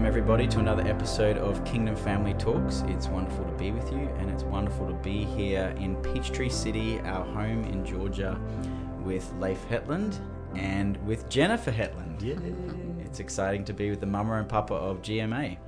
welcome everybody to another episode of Kingdom Family Talks. It's wonderful to be with you, and it's wonderful to be here in Peachtree City, our home in Georgia, with Leif Hetland and with Jennifer Hetland. Yeah. It's exciting to be with the mama and papa of GMA,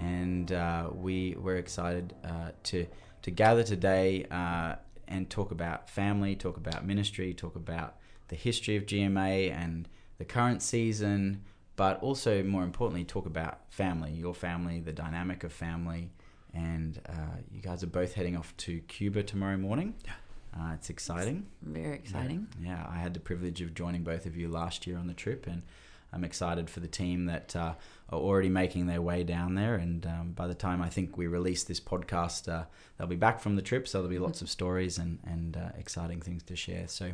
and uh, we we're excited uh, to to gather today uh, and talk about family, talk about ministry, talk about the history of GMA and the current season, but also more importantly, talk about family, your family, the dynamic of family. And uh, you guys are both heading off to Cuba tomorrow morning. Yeah. Uh, it's exciting. Very exciting. Yeah, yeah, I had the privilege of joining both of you last year on the trip, and I'm excited for the team that uh, are already making their way down there. And um, by the time I think we release this podcast, uh, they'll be back from the trip, so there'll be lots of stories and and uh, exciting things to share. So.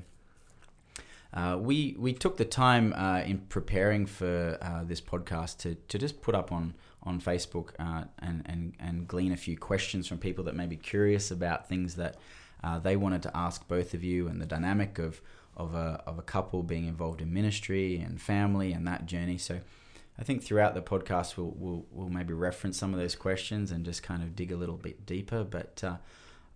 Uh, we we took the time uh, in preparing for uh, this podcast to, to just put up on on Facebook uh, and, and and glean a few questions from people that may be curious about things that uh, they wanted to ask both of you and the dynamic of of a of a couple being involved in ministry and family and that journey. So. I think throughout the podcast we'll, we'll, we'll maybe reference some of those questions and just kind of dig a little bit deeper. But uh,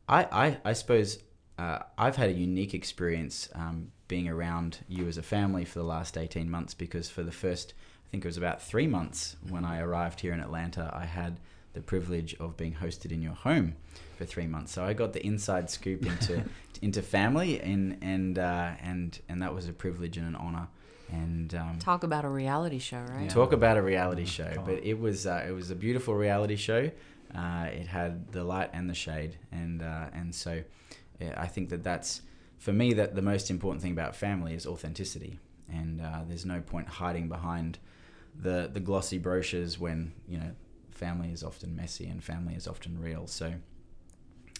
I, I, I suppose uh, I've had a unique experience um, being around you as a family for the last 18 months because for the first, I think it was about three months when I arrived here in Atlanta, I had the privilege of being hosted in your home for three months. So I got the inside scoop into into family, and and uh, and and that was a privilege and an honor. And um, Talk about a reality show, right? Talk about a reality Mm, show, come but it was uh, it was a beautiful reality show. Uh, it had the light and the shade, and uh, and so yeah, I think that that's for me that the most important thing about family is authenticity, and uh, there's no point hiding behind the the glossy brochures when you know family is often messy and family is often real. So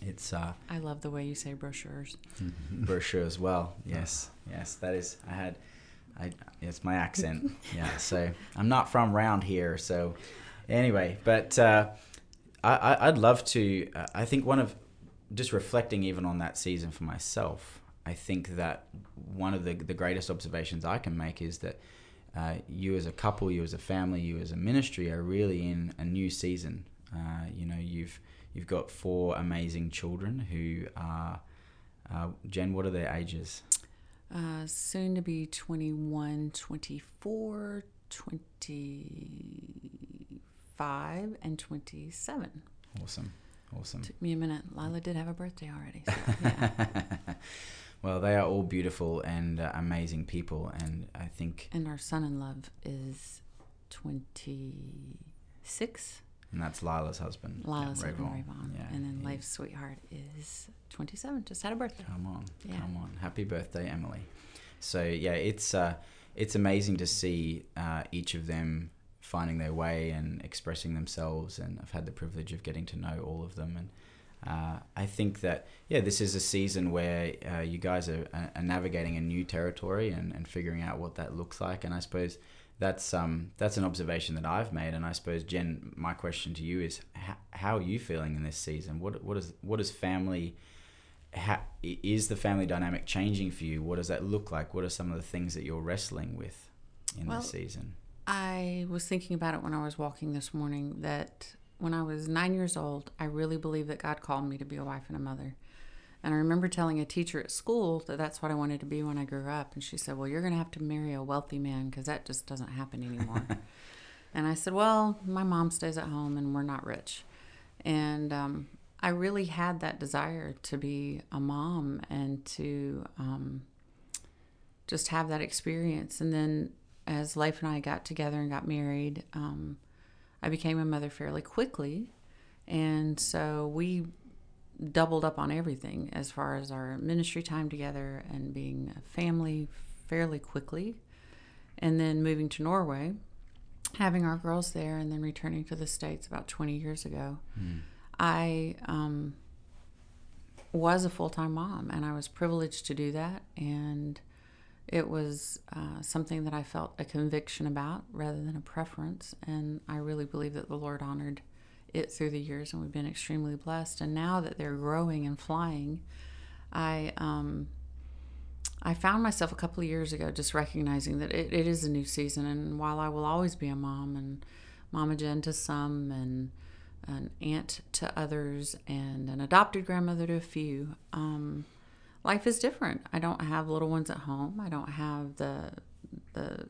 it's uh, I love the way you say brochures. brochure as well. Yes, yes, that is. I had, I it's my accent. Yeah, so I'm not from round here. So anyway, but uh, I, I'd love to. Uh, I think one of just reflecting even on that season for myself. I think that one of the the greatest observations I can make is that. Uh, you as a couple, you as a family, you as a ministry are really in a new season. Uh, you know, you've you've got four amazing children who are uh, Jen, what are their ages? Uh, soon to be 21, 24, 25, and 27. Awesome, awesome. Took me a minute. Lila did have a birthday already. So, yeah. well, they are all beautiful and uh, amazing people, and I think, and our son in love is 26. and that's Lila's husband, Lila's yeah, husband, Rayvon. Rayvon. Yeah, and then he- Leif's sweetheart is 27. Just had a birthday. Come on, Yeah. come on! Happy birthday, Emily. So yeah, it's uh, it's amazing to see uh, each of them finding their way and expressing themselves, and I've had the privilege of getting to know all of them, and uh, I think that yeah, this is a season where uh, you guys are, are navigating a new territory and, and figuring out what that looks like, and I suppose that's um that's an observation that I've made, and I suppose Jen, my question to you is how, how are you feeling in this season? What what is what is family how, is the family dynamic changing for you? What does that look like? What are some of the things that you're wrestling with in Well, this season? I was thinking about it when I was walking this morning that when I was nine years old, I really believed that God called me to be a wife and a mother. And I remember telling a teacher at school that that's what I wanted to be when I grew up. And she said, Well, you're going to have to marry a wealthy man because that just doesn't happen anymore. and I said, Well, my mom stays at home and we're not rich. And um, I really had that desire to be a mom and to um, just have that experience. And then as Leif and I got together and got married, um, I became a mother fairly quickly. And so we doubled up on everything as far as our ministry time together and being a family fairly quickly. And then moving to Norway, having our girls there, and then returning to the States about 20 years ago. I um, was a full time mom, and I was privileged to do that. And it was uh, something that I felt a conviction about rather than a preference. And I really believe that the Lord honored it through the years, and we've been extremely blessed. And now that they're growing and flying, I um, I found myself a couple of years ago just recognizing that it, it is a new season, and while I will always be a mom and Mama Jen to some, and an aunt to others, and an adopted grandmother to a few. Um, life is different. I don't have little ones at home. I don't have the the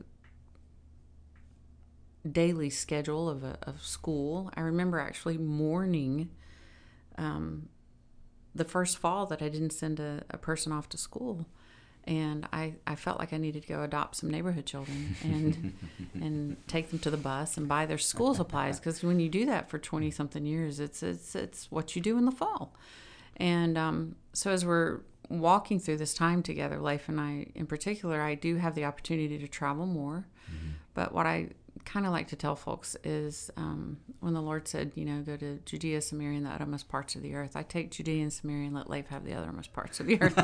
daily schedule of a, of school. I remember actually mourning um, the first fall that I didn't send a, a person off to school and I, I felt like I needed to go adopt some neighborhood children and and take them to the bus and buy their school supplies because when you do that for 20 something years it's it's it's what you do in the fall and um, so as we're walking through this time together Leif and I in particular I do have the opportunity to travel more mm-hmm. but what I kind of like to tell folks is um, when the Lord said, you know, go to Judea, Samaria, and the uttermost parts of the earth. I take Judea and Samaria and let Leif have the uttermost parts of the earth.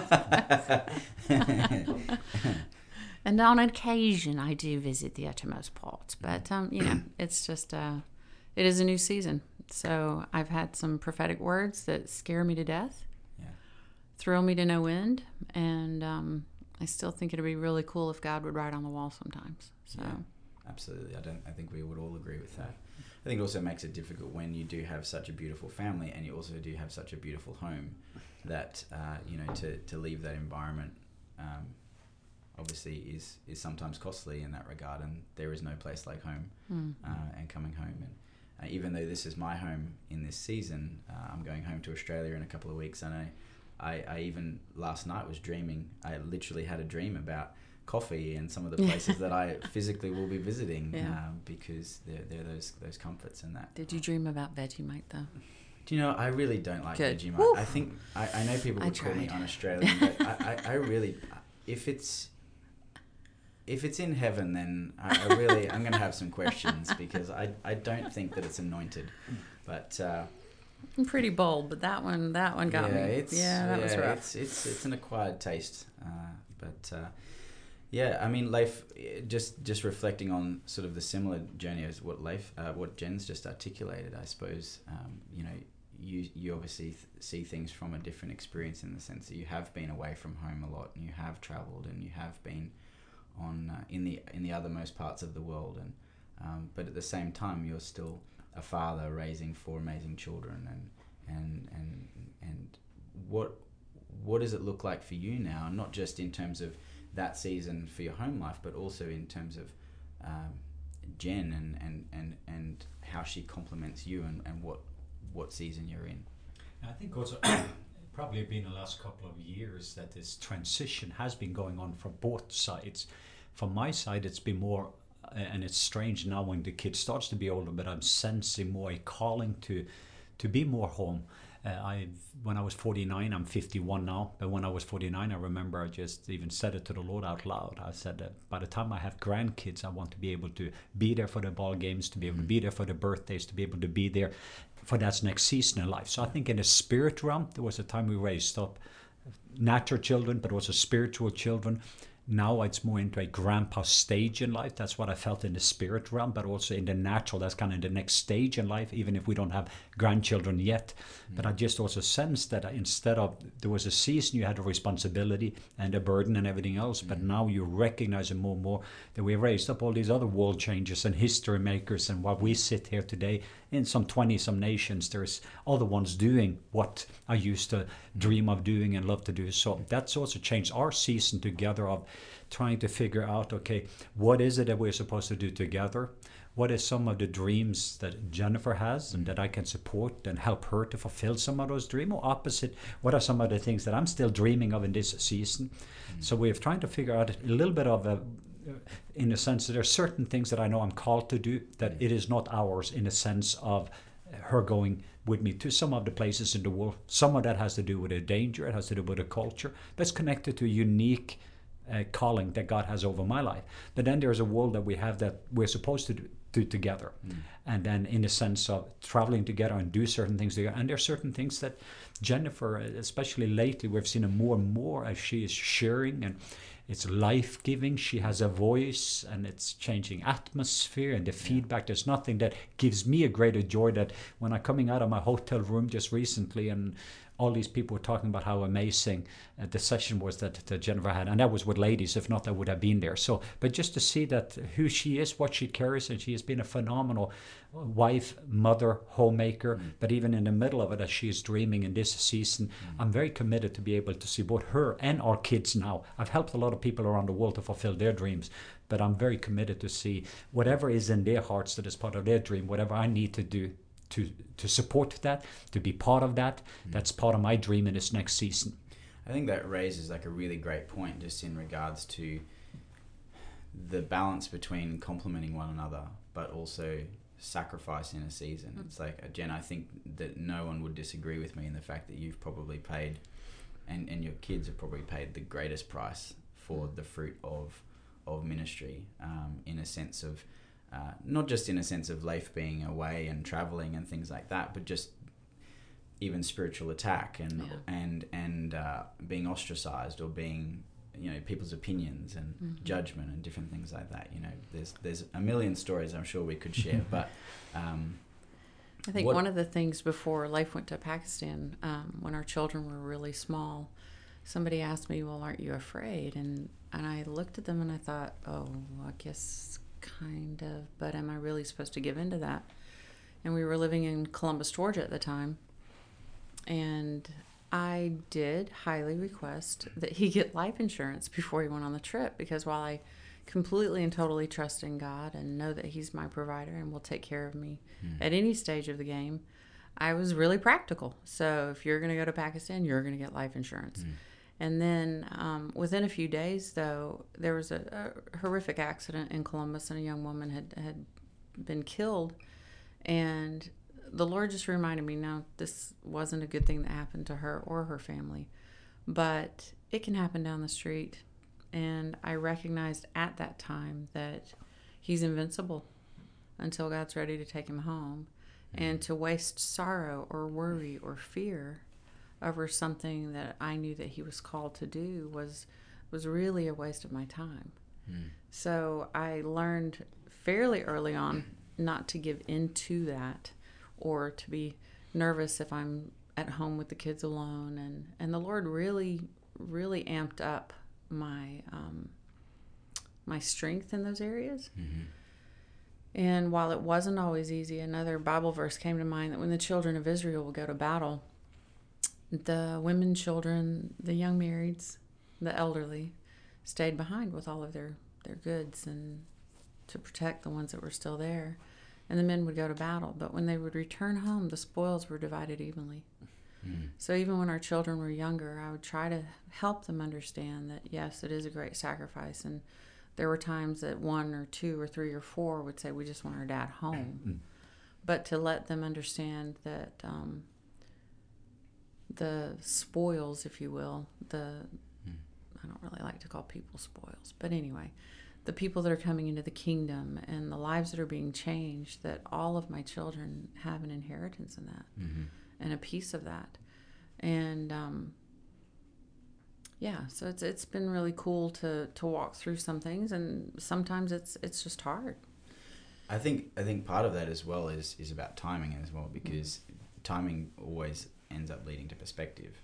and on occasion, I do visit the uttermost parts, but um, you know, it's just uh, it is a new season. So I've had some prophetic words that scare me to death. Thrill me to no end, and um, I still think it'd be really cool if God would write on the wall sometimes. So. Yeah absolutely. I don't. I think we would all agree with that. I think it also makes it difficult when you do have such a beautiful family and you also do have such a beautiful home that uh, you know to, to leave that environment um, obviously is is sometimes costly in that regard and there is no place like home mm. uh, and coming home and uh, even though this is my home in this season uh, I'm going home to Australia in a couple of weeks and I, I, I even last night was dreaming I literally had a dream about coffee and some of the places that I physically will be visiting yeah. um, because there, there are those those comforts in that. Did you dream about Vegemite though? Do you know I really don't like Good. Vegemite. I think I, I know people would call me un-Australian, but I, I, I, really if it's if it's in heaven, then I, I really I'm going to have some questions because I I don't think that it's anointed, but. Uh, I'm pretty bold, but that one, that one got yeah, me. It's, yeah, that yeah, was rough. It's, it's, it's an acquired taste, uh, but uh, yeah, I mean, Leif, just just reflecting on sort of the similar journey as what Leif, uh, what Jen's just articulated, I suppose. Um, you know, you you obviously th- see things from a different experience in the sense that you have been away from home a lot, and you have travelled, and you have been on uh, in the in the othermost parts of the world, and um, but at the same time, you're still a father raising four amazing children, and and and and what what does it look like for you now? Not just in terms of that season for your home life, but also in terms of um, Jen and, and, and, and how she complements you and, and what, what season you're in. I think also probably been the last couple of years that this transition has been going on for both sides. From my side, it's been more, and it's strange now when the kid starts to be older, but I'm sensing more a calling to to be more home. Uh, I when I was 49, I'm 51 now. But when I was 49, I remember I just even said it to the Lord out loud. I said that by the time I have grandkids, I want to be able to be there for the ball games, to be able to be there for the birthdays, to be able to be there for that next season in life. So I think in the spirit realm, there was a time we raised up natural children, but also spiritual children now it's more into a grandpa stage in life. That's what I felt in the spirit realm, but also in the natural. That's kind of the next stage in life, even if we don't have grandchildren yet. Mm. But I just also sensed that instead of there was a season you had a responsibility and a burden and everything else, mm. but now you recognize it more and more that we raised up all these other world changers and history makers, and while we sit here today in some 20 some nations, there's other ones doing what I used to dream of doing and love to do. So that's also changed our season together of trying to figure out okay, what is it that we're supposed to do together? What is some of the dreams that Jennifer has and that I can support and help her to fulfill some of those dreams? Or opposite, what are some of the things that I'm still dreaming of in this season? Mm-hmm. So we're trying to figure out a little bit of a in the sense that there are certain things that I know I'm called to do that it is not ours in the sense of her going with me to some of the places in the world. Some of that has to do with a danger, it has to do with a culture, that's connected to a unique uh, calling that God has over my life. But then there's a world that we have that we're supposed to do, together. Mm. And then in the sense of traveling together and do certain things together. And there are certain things that Jennifer, especially lately, we've seen her more and more as she is sharing and it's life giving. She has a voice and it's changing atmosphere and the yeah. feedback. There's nothing that gives me a greater joy that when I'm coming out of my hotel room just recently and all these people were talking about how amazing uh, the session was that, that Jennifer had, and that was with ladies. If not, I would have been there. So, but just to see that who she is, what she carries, and she has been a phenomenal wife, mother, homemaker. Mm. But even in the middle of it, as she is dreaming in this season, mm. I'm very committed to be able to see both her and our kids now. I've helped a lot of people around the world to fulfill their dreams, but I'm very committed to see whatever is in their hearts that is part of their dream, whatever I need to do to to support that, to be part of that. Mm. That's part of my dream in this next season. I think that raises like a really great point just in regards to the balance between complementing one another, but also sacrifice in a season. Mm. It's like Jen, I think that no one would disagree with me in the fact that you've probably paid, and and your kids have probably paid the greatest price for the fruit of of ministry, um, in a sense of uh, not just in a sense of Leif being away and traveling and things like that, but just even spiritual attack and yeah. and and uh, being ostracized or being you know people's opinions and mm-hmm. judgment and different things like that. You know, there's there's a million stories I'm sure we could share, but. Um, I think what, one of the things before Leif went to Pakistan, um, when our children were really small, somebody asked me, "Well, aren't you afraid?" and and I looked at them and I thought, "Oh, I guess kind of, but am I really supposed to give into that? And we were living in Columbus, Georgia at the time. And I did highly request that he get life insurance before he went on the trip because while I completely and totally trust in God and know that He's my provider and will take care of me mm. at any stage of the game, I was really practical. So if you're going to go to Pakistan, you're going to get life insurance. Mm. And then um, within a few days, though, there was a, a, horrific accident in Columbus, and a young woman had, had been killed. And the Lord just reminded me now, this wasn't a good thing that happened to her or her family, but it can happen down the street. And I recognized at that time that he's invincible until God's ready to take him home. And to waste sorrow or worry or fear over something that I knew that he was called to do was was really a waste of my time. Mm. So I learned fairly early on not to give into that or to be nervous if I'm at home with the kids alone and and the Lord really really amped up my um, my strength in those areas. Mm-hmm. And while it wasn't always easy, another Bible verse came to mind that when the children of Israel will go to battle, the women, children, the young marrieds, the elderly stayed behind with all of their, their goods and to protect the ones that were still there. And the men would go to battle. But when they would return home, the spoils were divided evenly. Mm. So even when our children were younger, I would try to help them understand that, yes, it is a great sacrifice. And there were times that one or two or three or four would say, We just want our dad home. Mm. But to let them understand that um, the spoils, if you will, the mm. I don't really like to call people spoils, but anyway, the people that are coming into the kingdom and the lives that are being changed, that all of my children have an inheritance in that mm-hmm. and a piece of that. And um, yeah, so it's it's been really cool to to walk through some things, and sometimes it's it's just hard. I think I think part of that as well is is about timing as well because mm-hmm. timing always ends up leading to perspective.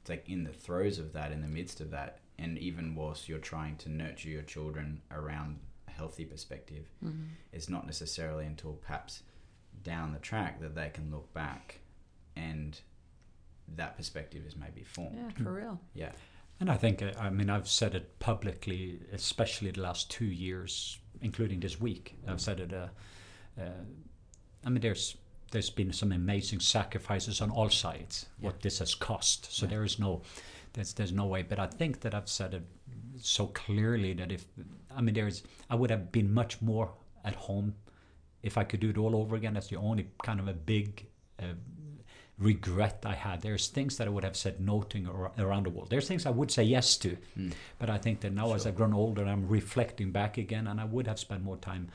It's like in the throes of that, in the midst of that, and even whilst you're trying to nurture your children around a healthy perspective, mm-hmm. it's not necessarily until perhaps down the track that they can look back and that perspective is maybe formed. Yeah, for real. Yeah. And I think, uh, I mean, I've said it publicly, especially the last two years, including this week. I've said it. Uh, uh, I mean, there's there's been some amazing sacrifices on all sides. Yeah. What this has cost. So yeah. there is no, there's there's no way. But I think that I've said it so clearly that if I mean there's I would have been much more at home if I could do it all over again. That's the only kind of a big. Uh, regret I had. There's things that I would have said no to around the world. There's things I would say yes to, mm. but I think that now sure. as I've grown older, I'm reflecting back again, and I would have spent more time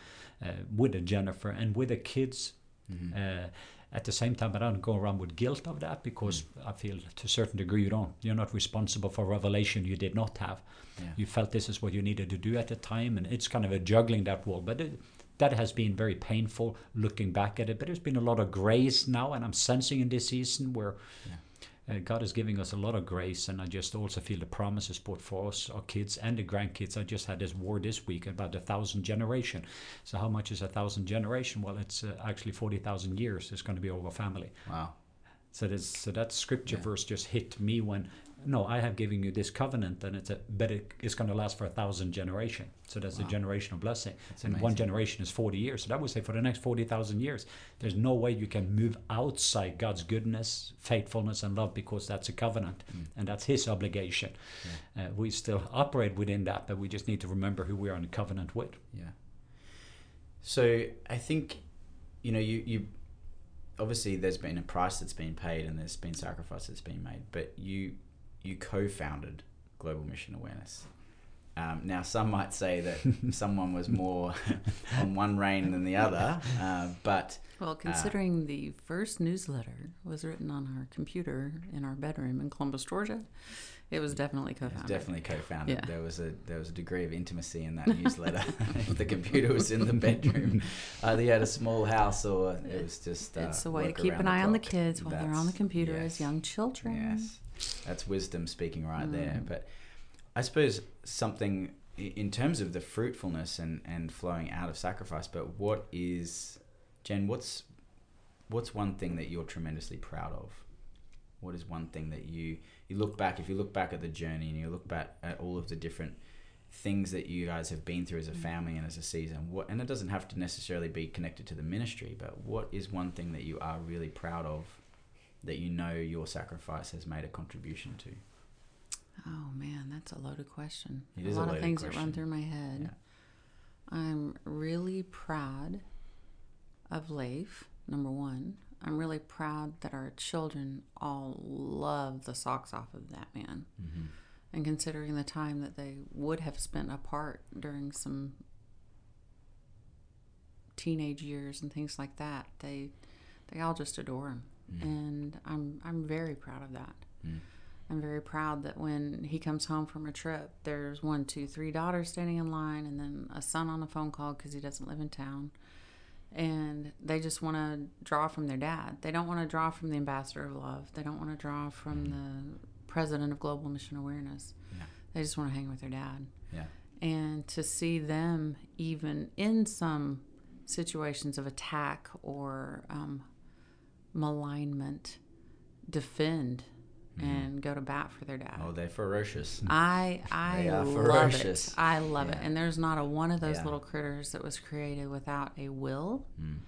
uh, with Jennifer and with the kids Mm-hmm. Uh, at the same time, I don't go around with guilt of that because mm. I feel to a certain degree you don't. You're not responsible for revelation you did not have. Yeah. You felt this is what you needed to do at the time, and it's kind of a juggling that wall. But it, that has been very painful looking back at it. But there's been a lot of grace now, and I'm sensing in this season where. Yeah. Uh, God is giving us a lot of grace, and I just also feel the promises put for us, our kids and the grandkids. I just had this word this week about a thousand generation. So how much is a thousand generation? Well, it's uh, actually forty thousand years. It's going to be over our family. Wow. So this, so that scripture Yeah. verse just hit me when, no, I have given you this covenant, and it's a, but it, it's going to last for a thousand generation. So that's Wow. a generational blessing. That's and one generation is forty years. So that would say for the next forty thousand years, there's no way you can move outside God's goodness, faithfulness, and love because that's a covenant, Mm. and that's His obligation. Uh, we still operate within that, but we just need to remember who we are in a covenant with. Yeah. So I think, you know, you, you obviously there's been a price that's been paid and there's been sacrifice that's been made, but you you co-founded Global Mission Awareness. Um, now some might say that someone was more on one rein than the other, uh, but Well, considering the first newsletter was written on our computer in our bedroom in Columbus, Georgia, it was definitely co-founded. definitely co-founded. Yeah. There was a there was a degree of intimacy in that newsletter. if the computer was in the bedroom, either you had a small house or it was just. Uh, it's a way to keep an eye on the kids while they're on the computer yes, as young children. Yes, that's wisdom speaking right there. Mm. But I suppose something in terms of the fruitfulness and and flowing out of sacrifice. But what is, Jen? What's what's one thing that you're tremendously proud of? What is one thing that you you look back if you look back at the journey and you look back at all of the different things that you guys have been through as a family and as a season what and it doesn't have to necessarily be connected to the ministry but what is one thing that you are really proud of that you know your sacrifice has made a contribution to Oh man, that's a loaded question. It a a lot loaded of things that run through my head. Yeah. I'm really proud of Leif, number one. I'm really proud that our children all love the socks off of that man. mm-hmm. And considering the time that they would have spent apart during some teenage years and things like that, they they all just adore him. Mm. And I'm I'm very proud of that. Mm. I'm very proud that when he comes home from a trip, there's one, two, three daughters standing in line, and then a son on a phone call because he doesn't live in town. And they just want to draw from their dad. They don't want to draw from the ambassador of love. They don't want to draw from the president of Global Mission Awareness. Yeah. They just want to hang with their dad. Yeah. And to see them, even in some situations of attack or um, malignment, defend and go to bat for their dad. oh they're ferocious I I They are love ferocious. it. I love it. And there's not a one of those Yeah. little critters that was created without a will Mm.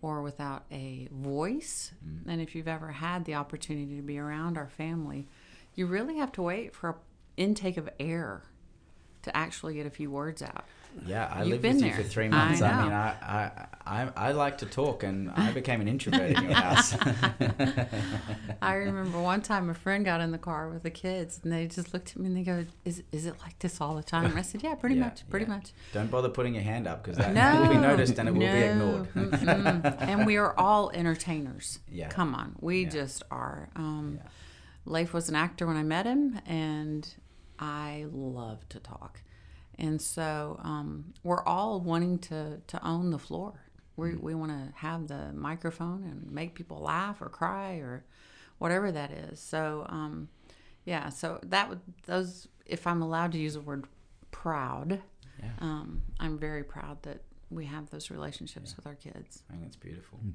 or without a voice. Mm. And if you've ever had the opportunity to be around our family, you really have to wait for an intake of air to actually get a few words out. Yeah i You've lived with you for three months i, know. mean I, I i i like to talk and i became an introvert in your house I remember one time a friend got in the car with the kids and they just looked at me and they go, "Is is it like this all the time?" And I said, "Yeah, pretty Yeah, much, pretty yeah. much." don't bother putting your hand up because that No, will be noticed and it will be ignored and we are all entertainers. Yeah. Come on, we Yeah. just are. Um. Leif was an actor when I met him, and I love to talk. And so um, we're all wanting to, to own the floor. We, Mm. we want to have the microphone and make people laugh or cry or whatever that is. So, um, yeah, so that would, those, if I'm allowed to use the word proud, yeah um, I'm very proud that we have those relationships with our kids. i think it's beautiful Mm.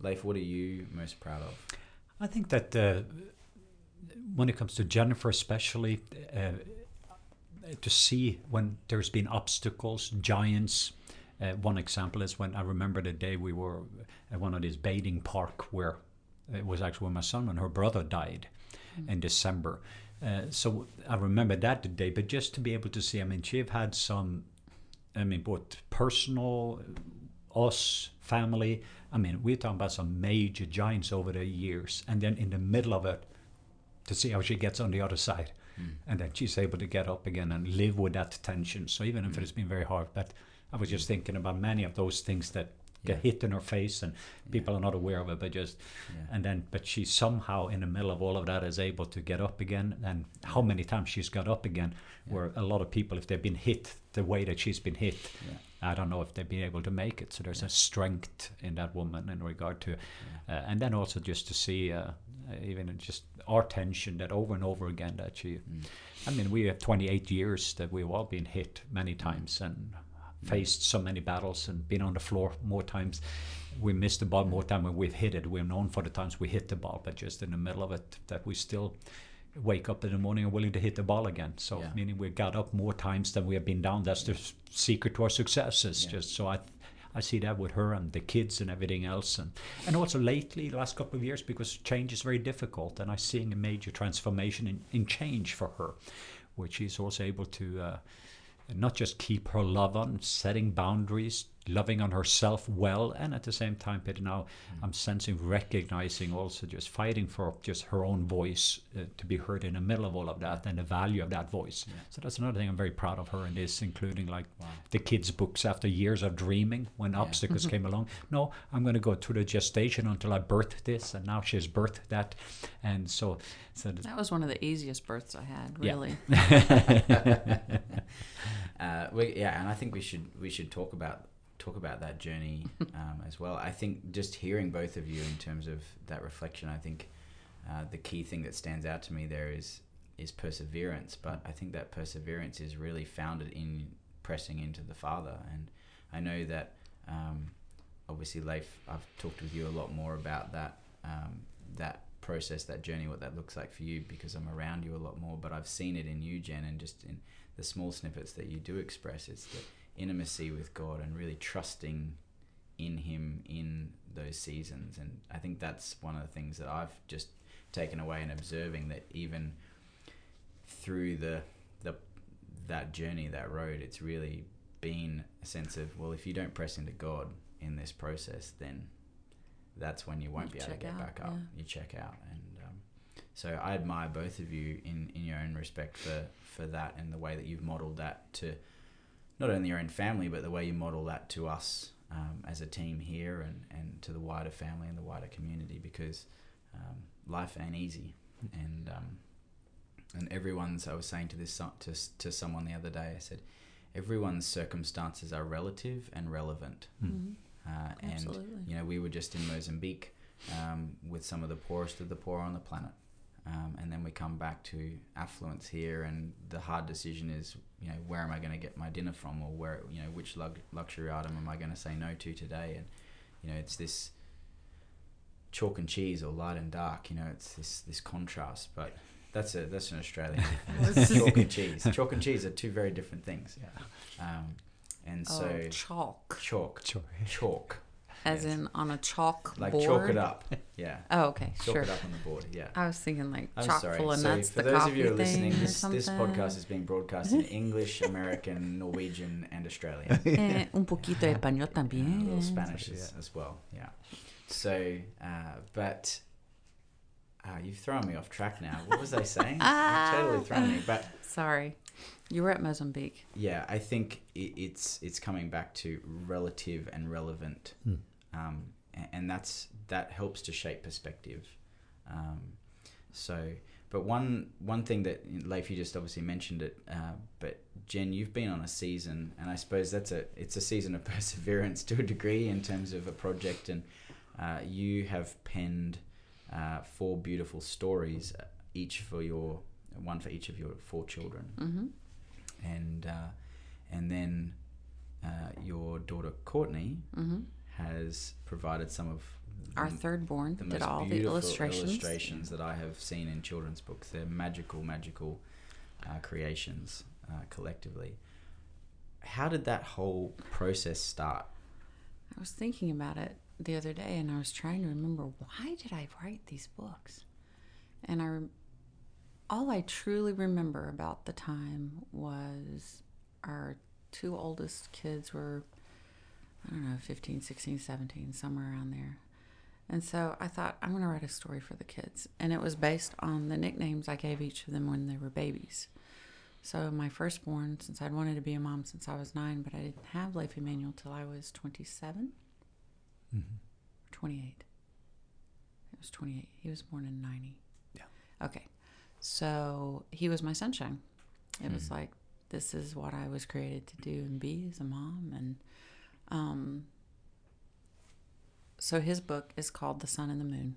Leif, what are you most proud of I think that uh, when it comes to Jennifer, especially, uh, to see when there's been obstacles, giants. Uh, one example is when I remember the day we were at one of these bathing park where it was actually when my son and her brother died in December. Uh, so I remember that day, but just to be able to see, I mean, she've had some, I mean, both personal, us, family. I mean, we're talking about some major giants over the years, and then in the middle of it, to see how she gets on the other side, and then she's able to get up again and live with that tension. So even if it's been very hard, but I was just thinking about many of those things that get Yeah. hit in her face, and people are not aware of it, but just Yeah. and then but she somehow in the middle of all of that is able to get up again. And how many times she's got up again where a lot of people if they've been hit the way that she's been hit Yeah. i don't know if they've been able to make it. So there's a strength in that woman in regard to uh, and then also just to see uh, even just our tension that over and over again that you, Mm. I mean, we have 28 years that we've all been hit many mm. times and mm. faced so many battles and been on the floor more times. We missed the ball more mm. time when we've hit it. We're known for the times we hit the ball, but just in the middle of it, that we still wake up in the morning and willing to hit the ball again. So Yeah. meaning we got up more times than we have been down. That's the secret to our successes. Yeah. Just so I, I see that with her and the kids and everything else, and and also lately, the last couple of years, because change is very difficult, and I'm seeing a major transformation in, in change for her, which she's also able to. Uh, not just keep her love on, setting boundaries, loving on herself well, and at the same time, Peter, now I'm sensing, recognizing also just fighting for just her own voice uh, to be heard in the middle of all of that and the value of that voice. So that's another thing I'm very proud of her in this, including like Wow. the kids' books after years of dreaming when obstacles came along. No, I'm going to go through the gestation until I birth this, and now she's birthed that. And so, so th- That was one of the easiest births I had, Yeah. really. Uh, we, yeah, and I think we should we should talk about talk about that journey um, as well. I think just hearing both of you in terms of that reflection, I think uh, the key thing that stands out to me there is is perseverance. But I think that perseverance is really founded in pressing into the Father. And I know that um, obviously, Leif, I've talked with you a lot more about that um, that process, that journey, what that looks like for you, because I'm around you a lot more. But I've seen it in you, Jen, and just in the small snippets that you do express. It's the intimacy with God and really trusting in Him in those seasons. And I think that's one of the things that I've just taken away and observing that even through the the that journey, that road, it's really been a sense of well, if you don't press into God in this process, then that's when you won't You be able to get out, back up. yeah. You check out, and um, so I admire both of you in, in your own respect for, for that and the way that you've modeled that to not only your own family, but the way you model that to us um, as a team here and, and to the wider family and the wider community because um, life ain't easy. And um, and everyone's, I was saying to this to, to someone the other day, I said, everyone's circumstances are relative and relevant. Mhm. Uh, and Absolutely. you know, we were just in Mozambique um, with some of the poorest of the poor on the planet. Um, and then we come back to affluence here, and the hard decision is, you know, where am I going to get my dinner from, or where, you know, which lug- luxury item am I going to say no to today? And you know, it's this chalk and cheese or light and dark. You know, it's this this contrast. But that's a that's an Australian chalk and cheese. Chalk and cheese are two very different things. yeah. Um, and so oh, chalk. chalk, Sure. chalk, As yes. in on a chalk board. like board. chalk it up. Yeah, Oh, okay, chalk sure. it up on the board. Yeah. I was thinking like I'm chock sorry. full of so nuts, for the those coffee of you who are listening, thing or this, this podcast is being broadcast in English, American, Norwegian, and Australian. Eh, un poquito de español Yeah, a little Spanish as, as well. Yeah. So, uh, but uh, you've thrown me off track now. What was I saying? You've totally thrown me. But Sorry, you were at Mozambique. yeah, I think it, it's it's coming back to relative and relevant, Hmm. Um, and, that's that helps to shape perspective. Um, so, but one one thing that Leif, you just obviously mentioned it, uh, but Jen, you've been on a season, and I suppose that's a it's a season of perseverance to a degree in terms of a project, and uh, you have penned uh, four beautiful stories, uh, each for your one for each of your four children. Hmm and uh, and then uh, your daughter Courtney hmm has provided some of Our the, third born the did most all the illustrations. illustrations that I have seen in children's books. They're magical, magical uh, creations uh, collectively. How did that whole process start? I was thinking about it the other day, and I was trying to remember why did I write these books, and I, all I truly remember about the time was our two oldest kids were, I don't know, 15, 16, 17, somewhere around there. And so I thought, I'm going to write a story for the kids. And it was based on the nicknames I gave each of them when they were babies. So my firstborn, since I'd wanted to be a mom since I was nine, but I didn't have Leif Emanuel till I was 27, Mhm. 28. It was 28. He was born in 90. Yeah. Okay. So he was my sunshine. It was Mhm. like, this is what I was created to do and be as a mom. And um, so his book is called The Sun and the Moon.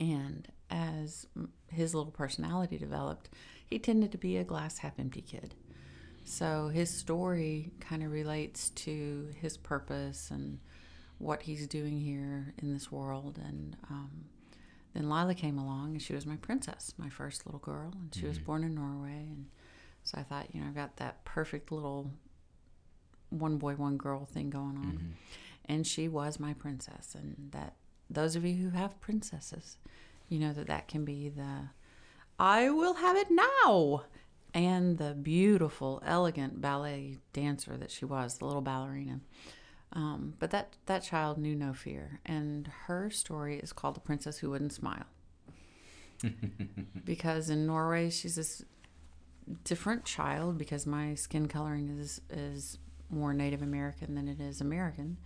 And as his little personality developed, he tended to be a glass half empty kid. So his story kind of relates to his purpose and what he's doing here in this world. And um, then Lila came along, and she was my princess, my first little girl, and she was born in Norway. And so I thought, you know, I've got that perfect little one boy, one girl thing going on. And she was my princess. And that, those of you who have princesses, you know that that can be the I will have it now. And the beautiful, elegant ballet dancer that she was, the little ballerina. Um, but that, that child knew no fear. And her story is called The Princess Who Wouldn't Smile. because in Norway, she's this different child because my skin coloring is, is more Native American than it is American.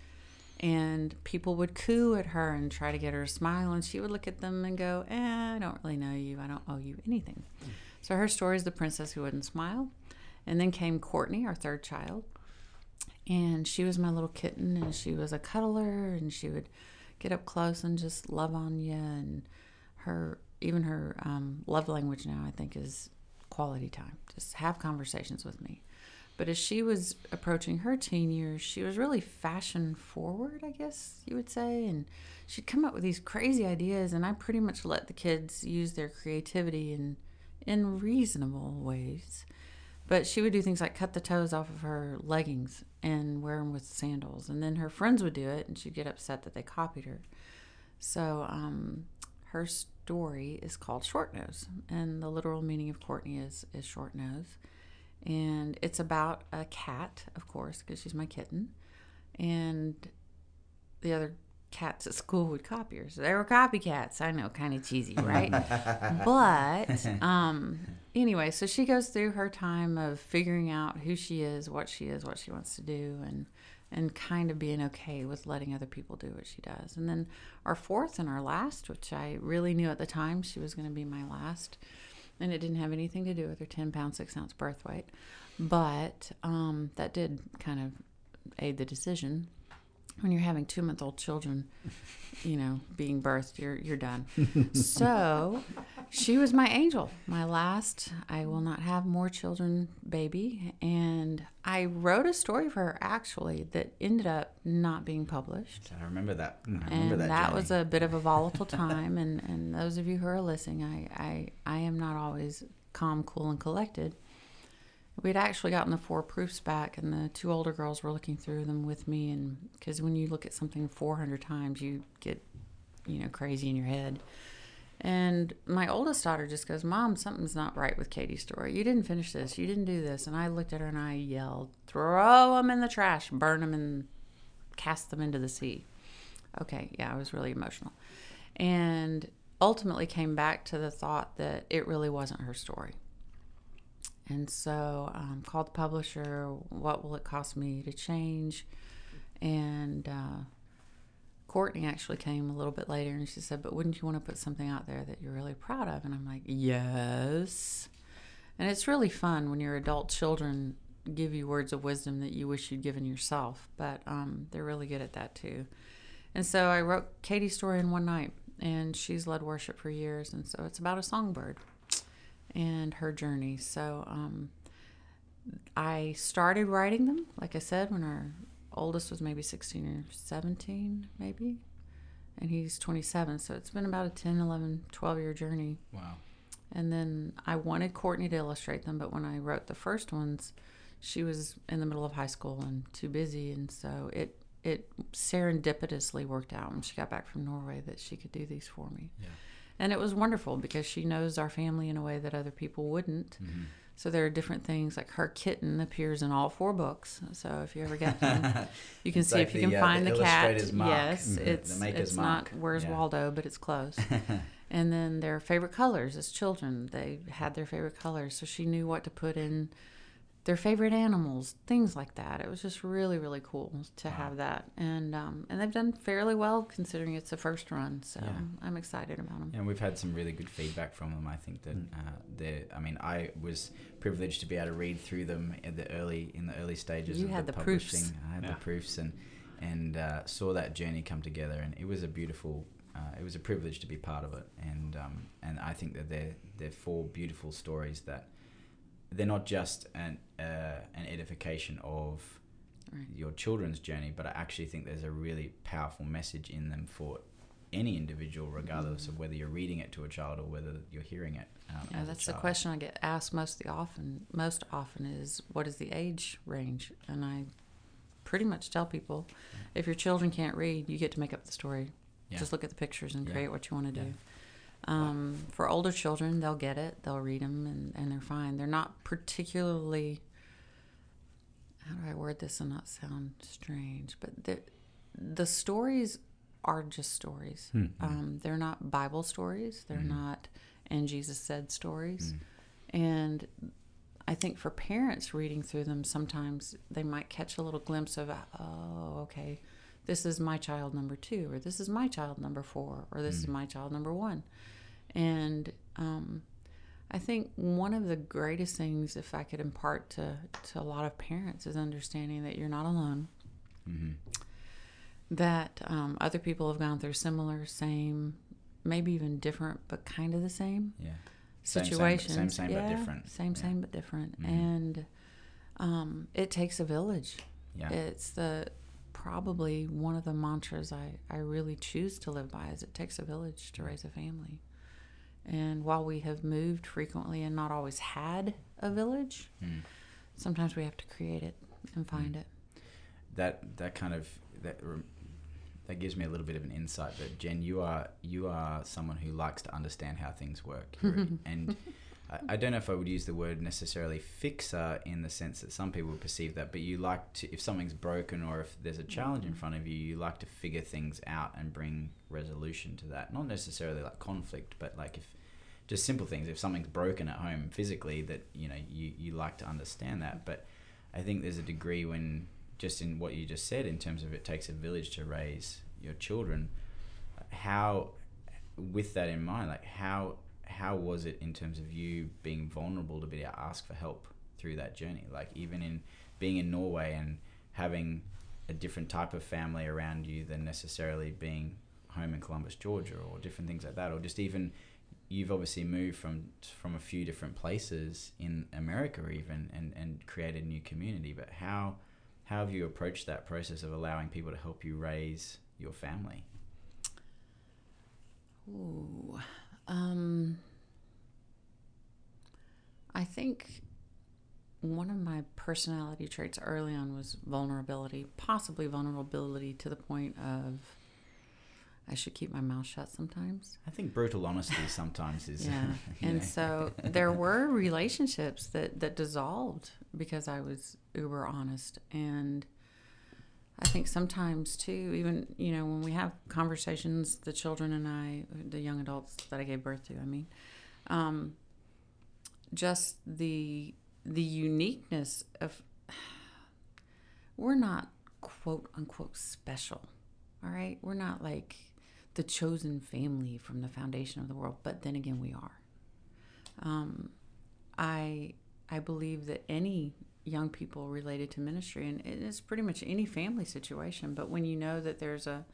And people would coo at her and try to get her to smile, and she would look at them and go, eh, I don't really know you. I don't owe you anything. So her story is the princess who wouldn't smile. And then came Courtney, our third child. And she was my little kitten, and she was a cuddler, and she would get up close and just love on you. And her, even her um, love language now, I think, is quality time. Just have conversations with me. But as she was approaching her teen years, she was really fashion forward, I guess you would say. And she'd come up with these crazy ideas, and I pretty much let the kids use their creativity in, in reasonable ways. But she would do things like cut the toes off of her leggings and wear them with sandals. And then her friends would do it, and she'd get upset that they copied her. So um, her story is called Short Nose, and the literal meaning of Courtney is, is short nose and it's about a cat, of course, because she's my kitten, and the other cats at school would copy her. So they were copycats. I know, kind of cheesy, right? but um, anyway, so she goes through her time of figuring out who she is, what she is, what she wants to do, and and kind of being okay with letting other people do what she does. And then our fourth and our last, which I really knew at the time she was going to be my last and it didn't have anything to do with her 10 pound 6 ounce birth weight. But um, that did kind of aid the decision when you're having two month old children you know being birthed you're you're done. So she was my angel my last i will not have more children baby. And i wrote a story for her actually that ended up not being published. I remember that. I remember and that. that, was a bit of a volatile time. And, and those of you who are listening I, I i am not always calm cool and collected we'd actually gotten the four proofs back and the two older girls were looking through them with me and because when you look at something 400 times you get you know crazy in your head. And my oldest daughter just goes mom something's not right with katie's story. You didn't finish this. You didn't do this. And i looked at her and i yelled throw them in the trash burn them and cast them into the sea. Okay yeah i was really emotional. And ultimately came back to the thought that it really wasn't her story and so um, called the publisher what will it cost me to change? And uh, courtney actually came a little bit later and she said but wouldn't you want to put something out there that you're really proud of? And i'm like yes. And it's really fun when your adult children give you words of wisdom that you wish you'd given yourself but um, they're really good at that too. And so i wrote katie's story in one night and she's led worship for years and so it's about a songbird and her journey. So um, I started writing them, like I said, when our oldest was maybe 16 or 17, maybe. And he's 27. So it's been about a 10, 11, 12 year journey. wow. And then I wanted Courtney to illustrate them, but when I wrote the first ones, she was in the middle of high school and too busy. And so it, it serendipitously worked out when she got back from Norway that she could do these for me. Yeah. And it was wonderful because she knows our family in a way that other people wouldn't. Mm-hmm. So there are different things like her kitten appears in all four books. So if you ever get them, you can see like if you the, can uh, find the the, cat. Yes, Mhm. It's it's not Where's Yeah. Waldo, but it's close. and then their favorite colors as children, they had their favorite colors, so she knew what to put in their favorite animals, things like that. It was just really really cool to have that, and um, and they've done fairly well considering it's the first run. So Yeah. I'm excited about them. And we've had some really good feedback from them. I think that uh, they're. I mean, I was privileged to be able to read through them in the early in the early stages You of had the, the proofs. publishing. I had Yeah. the proofs and and uh, saw that journey come together, and it was a beautiful. uh, it was a privilege to be part of it, and um, and I think that they're they're four beautiful stories that they're not just an uh, an edification of Right. your children's journey, but I actually think there's a really powerful message in them for any individual, regardless of whether you're reading it to a child or whether you're hearing it. Um, Yeah, that's the question I get asked most the often. Most often is what is the age range? And I pretty much tell people, if your children can't read, you get to make up the story. Yeah. Just look at the pictures and Yeah. create what you want to Yeah. do. Um, for older children, they'll get it. They'll read them and, and they're fine. They're not particularly. How do I word this and not sound strange? But the the stories are just stories. Hmm. Um, they're not Bible stories. They're Mhm. not and Jesus said stories. Mm. And I think for parents reading through them, sometimes they might catch a little glimpse of, oh, okay, this is my child number two, or this is my child number four, or this is Mm. my child number one. And um, I think one of the greatest things, if I could impart to, to a lot of parents, is understanding that you're not alone, Mhm. that um, other people have gone through similar, same, maybe even different, but kind of the same Yeah. Same, same, but- same, same, but different. Same, Yeah. same, but different. Mhm. And um, it takes a village. Yeah. It's the probably one of the mantras I, I really choose to live by is it takes a village to raise a family. And while we have moved frequently and not always had a village, Mm. sometimes we have to create it and find it. that that kind of that that gives me a little bit of an insight that Jen you are you are someone who likes to understand how things work and I, I don't know if I would use the word necessarily fixer in the sense that some people perceive that but you like to if something's broken or if there's a challenge in mm-hmm. front of you you like to figure things out and bring resolution to that. Not necessarily like conflict but like if just simple things. If something's broken at home physically that you know you, you like to understand that. But I think there's a degree when just in what you just said in terms of it takes a village to raise your children how with that in mind like how how was it in terms of you being vulnerable to be able to ask for help through that journey like even in being in Norway and having a different type of family around you than necessarily being home in Columbus Georgia or different things like that or just even you've obviously moved from from a few different places in America even and and created a new community but how how have you approached that process of allowing people to help you raise your family Ooh. Um, I think one of my personality traits early on was vulnerability, possibly vulnerability to the point of I should keep my mouth shut sometimes. I think brutal honesty sometimes is Yeah. and know. so there were relationships that, that dissolved because I was uber honest. And I think sometimes too, even, you know, when we have conversations, the children and I, the young adults that I gave birth to, I mean, um, just the the uniqueness of we're not quote unquote special. All right. We're not like the chosen family from the foundation of the world, but then again, we are. Um, I I believe that any young people related to ministry, and it is pretty much any family situation, but when you know that there's a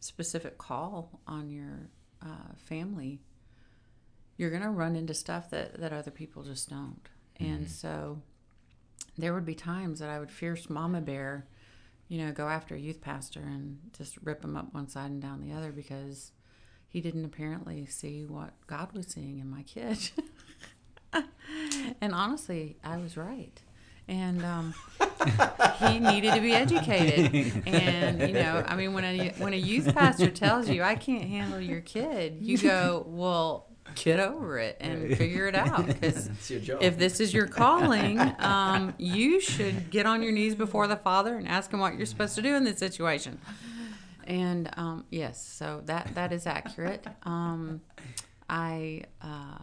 specific call on your uh, family, you're going to run into stuff that, that other people just don't. And so there would be times that I would fierce mama bear you know, go after a youth pastor and just rip him up one side and down the other because he didn't apparently see what God was seeing in my kid. and honestly, I was right. And um, he needed to be educated. And you know, I mean, when a when a youth pastor tells you I can't handle your kid, you go, well, get over it and figure it out because it's your job if this is your calling, um, you should get on your knees before the Father and ask Him what you're supposed to do in this situation. And um, yes, so that that is accurate. Um, I uh,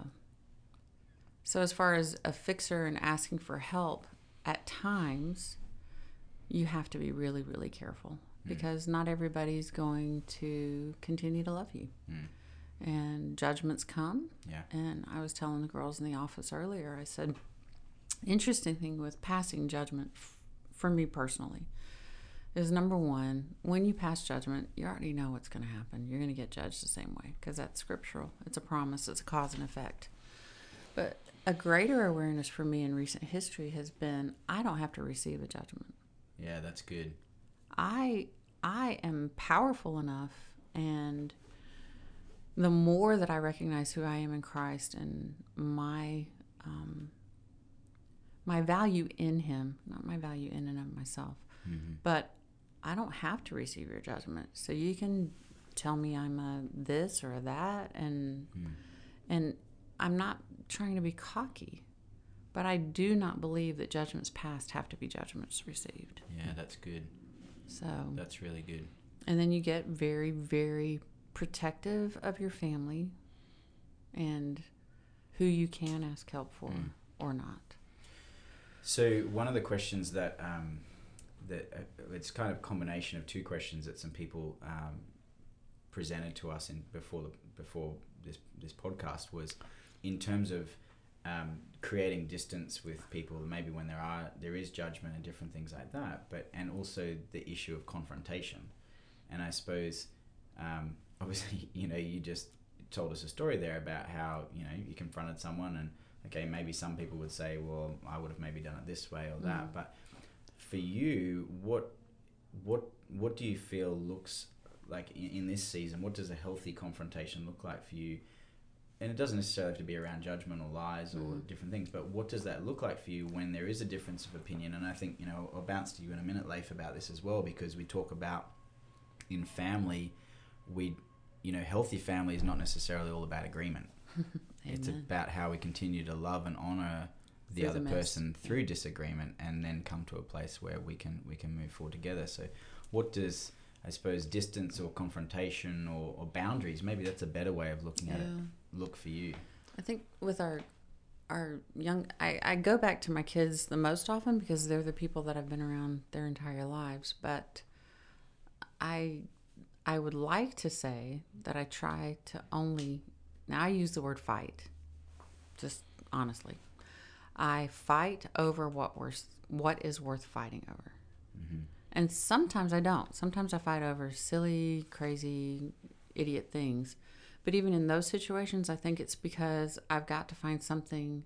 so as far as a fixer and asking for help, at times you have to be really really careful because not everybody's going to continue to love you. Mm. And judgments come, yeah and I was telling the girls in the office earlier, I said, interesting thing with passing judgment f- for me personally, is number one, when you pass judgment, you already know what's going to happen. You're going to get judged the same way because that's scriptural. It's a promise, it's a cause and effect. But a greater awareness for me in recent history has been I don't have to receive a judgment. Yeah, that's good. I I am powerful enough and the more that I recognize who I am in Christ and my um, my value in Him, not my value in and of myself, Mm-hmm. but I don't have to receive your judgment. So you can tell me I'm a this or a that, and Mm. and I'm not trying to be cocky, but I do not believe that judgments passed have to be judgments received. Yeah, that's good. So That's really good. and then you get very, very protective of your family and who you can ask help for Mm. or not. So one of the questions that um, that uh, it's kind of a combination of two questions that some people um, presented to us in before the, before this this podcast was in terms of um, creating distance with people maybe when there are there is judgment and different things like that but and also the issue of confrontation. And I suppose um, obviously you know you just told us a story there about how you know you confronted someone and okay maybe some people would say well I would have maybe done it this way or that. Mhm. but for you what what what do you feel looks like in, in this season? What does a healthy confrontation look like for you and it doesn't necessarily have to be around judgment or lies or Mhm. different things but what does that look like for you when there is a difference of opinion? And i think you know i'll bounce to you in a minute leif about this as well because we talk about in family we you know healthy family is not necessarily all about agreement. It's about how we continue to love and honor the other the person through disagreement and then come to a place where we can we can move forward together. So what does i suppose distance or confrontation or, or boundaries maybe that's a better way of looking at it. Yeah. Look for you I think with our our young I, I go back to my kids the most often because they're the people that I've been around their entire lives. But I I would like to say that I try to only now I use the word fight. Just honestly. I fight over what we're what is worth fighting over. mm-hmm. And sometimes I don't. Sometimes I fight over silly, crazy, idiot things. But even in those situations, I think it's because I've got to find something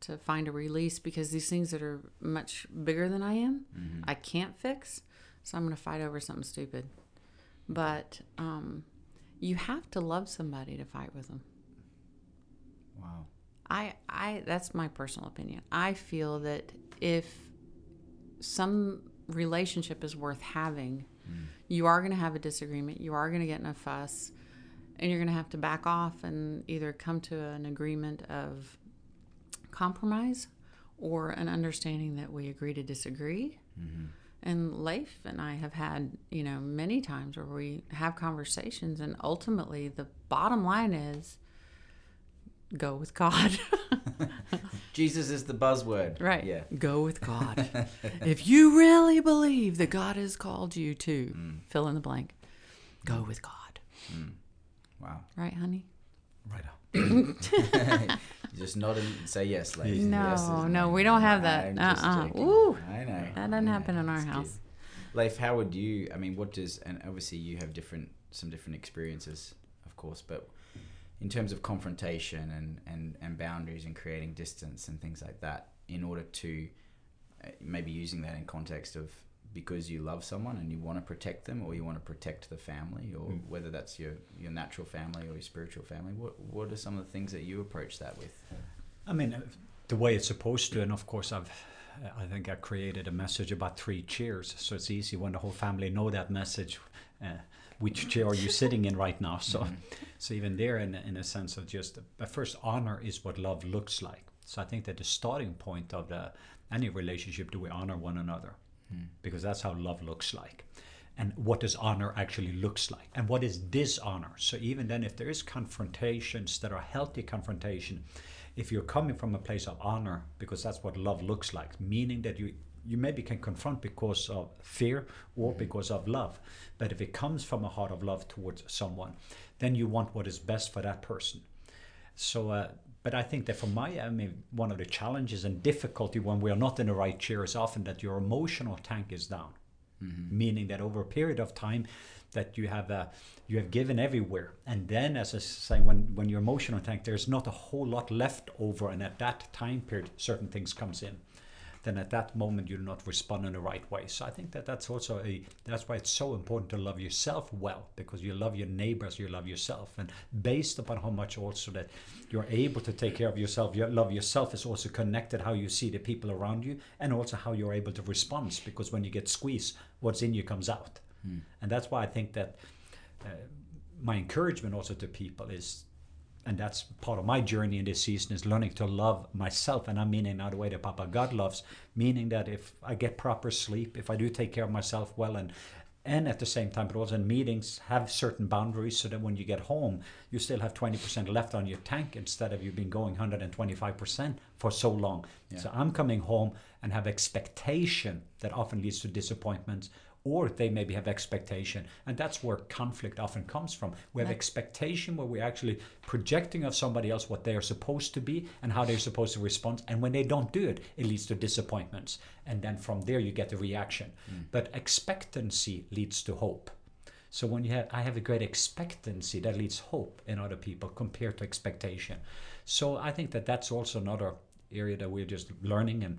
to find a release because these things that are much bigger than I am, Mm-hmm. I can't fix. So I'm going to fight over something stupid. But um, you have to love somebody to fight with them. wow I, I that's my personal opinion. I feel that if some relationship is worth having, Mm. you are going to have a disagreement. You are going to get in a fuss, and you're going to have to back off and either come to an agreement of compromise or an understanding that we agree to disagree. mm-hmm. And Leif and I have had, you know, many times where we have conversations, and ultimately the bottom line is go with God. jesus is the buzzword right. yeah Go with God. if you really believe that God has called you to Mm. fill in the blank, go with God. Mm. Wow Right, honey? Right on. You just nod and say yes, Leif. No, Yes no, we don't have that. Just Uh-uh. Ooh, I know. that doesn't know. happen in our It's house. Leif, how would you? I mean, what does? And obviously, you have different, some different experiences, of course. But in terms of confrontation and and and boundaries and creating distance and things like that, in order to uh, maybe using that in context of because you love someone and you want to protect them or you want to protect the family or Mm. whether that's your your natural family or your spiritual family what what are some of the things that you approach that with I mean, uh, the way it's supposed to, and of course, I've, I think I created a message about three chairs, so it's easy when the whole family know that message. Uh, which chair are you sitting in right now? So, Mhm. so even there, in in a sense of just, but first, honor is what love looks like. So I think that the starting point of the any relationship, do we honor one another? Mm. Because that's how love looks like. And what does honor actually looks like? And what is dishonor? So even then, if there is confrontations that are healthy confrontation, if you're coming from a place of honor, because that's what love looks like, meaning that you you maybe can confront because of fear or because of love. But if it comes from a heart of love towards someone, then you want what is best for that person. So, uh, but I think that for my, I mean, one of the challenges and difficulty when we are not in the right chair is often that your emotional tank is down. mm-hmm. meaning that over a period of time that you have uh, you have given everywhere and then as i say, when when your emotional tank there's not a whole lot left over and at that time period certain things comes in then at that moment you're not responding in the right way. So I think that that's also a that's why it's so important to love yourself well because you love your neighbors, you love yourself, and based upon how much also that you're able to take care of yourself, your love yourself is also connected how you see the people around you and also how you're able to respond because when you get squeezed, what's in you comes out, mm. and that's why I think that. Uh, my encouragement also to people is and that's part of my journey in this season is learning to love myself and i mean in the way that papa god loves meaning that if i get proper sleep if i do take care of myself well and and at the same time but also in meetings have certain boundaries so that when you get home you still have 20% left on your tank instead of you've been going 125% for so long yeah. so i'm coming home and have expectation that often leads to disappointments or they maybe have expectation. And that's where conflict often comes from. We have right. expectation where we're actually projecting of somebody else what they are supposed to be and how they're supposed to respond. And when they don't do it it leads to disappointments. And then from there you get the reaction. Mm. but expectancy leads to hope. So when you have i have a great expectancy that leads hope in other people compared to expectation. So i think that that's also another area that we're just learning and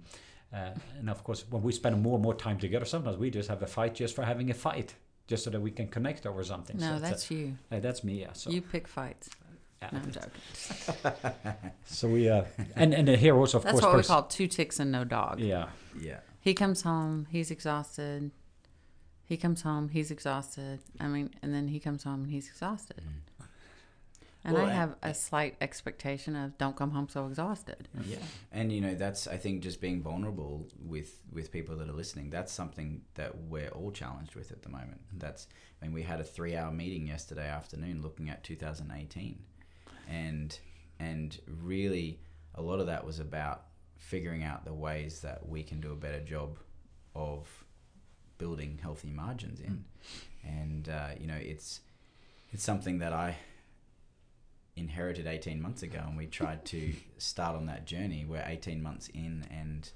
uh, and of course, when we spend more and more time together, sometimes we just have a fight just for having a fight, just so that we can connect over something. No, so that's a, you. Uh, that's me. Yeah. So you pick fights. Yeah. No, I'm joking. so we uh, and and here also of that's course. That's what we call two ticks and no dog. Yeah. Yeah. He comes home. He's exhausted. He comes home. He's exhausted. I mean, and then he comes home and he's exhausted. Mm. And well, I have a slight expectation of don't come home so exhausted. Yeah, and you know that's I think just being vulnerable with with people that are listening. That's something that we're all challenged with at the moment. That's I mean we had a three hour meeting yesterday afternoon looking at 2018, and and really a lot of that was about figuring out the ways that we can do a better job of building healthy margins in, mm. and uh, you know it's it's something that I inherited 18 months ago and we tried to start on that journey. We're 18 months in and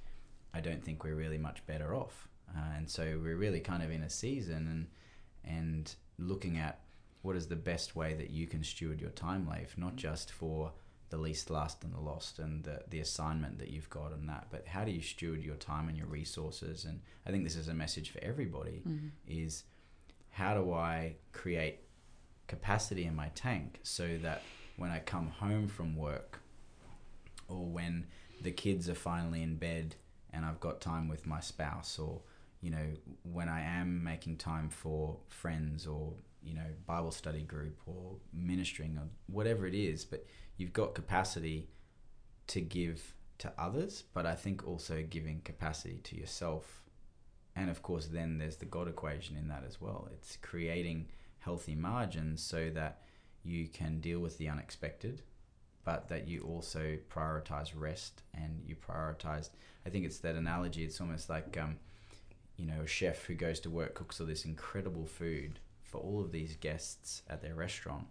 i don't think we're really much better off. Uh, and so we're really kind of in a season and and looking at what is the best way that you can steward your time life not just for the least last and the lost and the, the assignment that you've got and that but how do you steward your time and your resources? And i think this is a message for everybody mm-hmm. is how do i create capacity in my tank so that when I come home from work or when the kids are finally in bed and I've got time with my spouse or you know when I am making time for friends or you know Bible study group or ministering or whatever it is but you've got capacity to give to others but I think also giving capacity to yourself. And of course then there's the God equation in that as well. It's creating healthy margins so that you can deal with the unexpected, but that you also prioritize rest and you prioritize. I think it's that analogy. It's almost like, um, you know, a chef who goes to work cooks all this incredible food for all of these guests at their restaurant,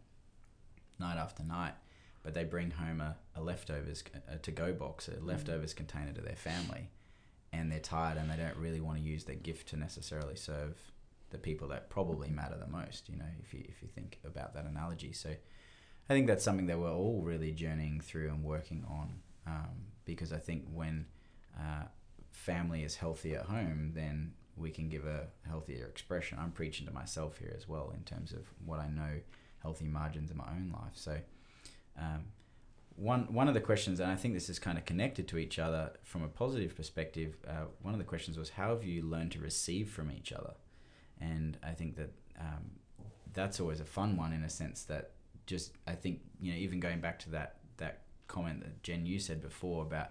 night after night, but they bring home a, a leftovers a to go box, a mm. leftovers container to their family, and they're tired and they don't really want to use their gift to necessarily serve the people that probably matter the most. You know, if you if you think about that analogy, so I think that's something that we're all really journeying through and working on. Um, because I think when uh, family is healthy at home, then we can give a healthier expression. I'm preaching to myself here as well in terms of what I know healthy margins in my own life. So. Um, one one of the questions, and I think this is kind of connected to each other from a positive perspective. Uh, one of the questions was, how have you learned to receive from each other? And I think that um, that's always a fun one in a sense that just I think you know even going back to that that comment that Jen you said before about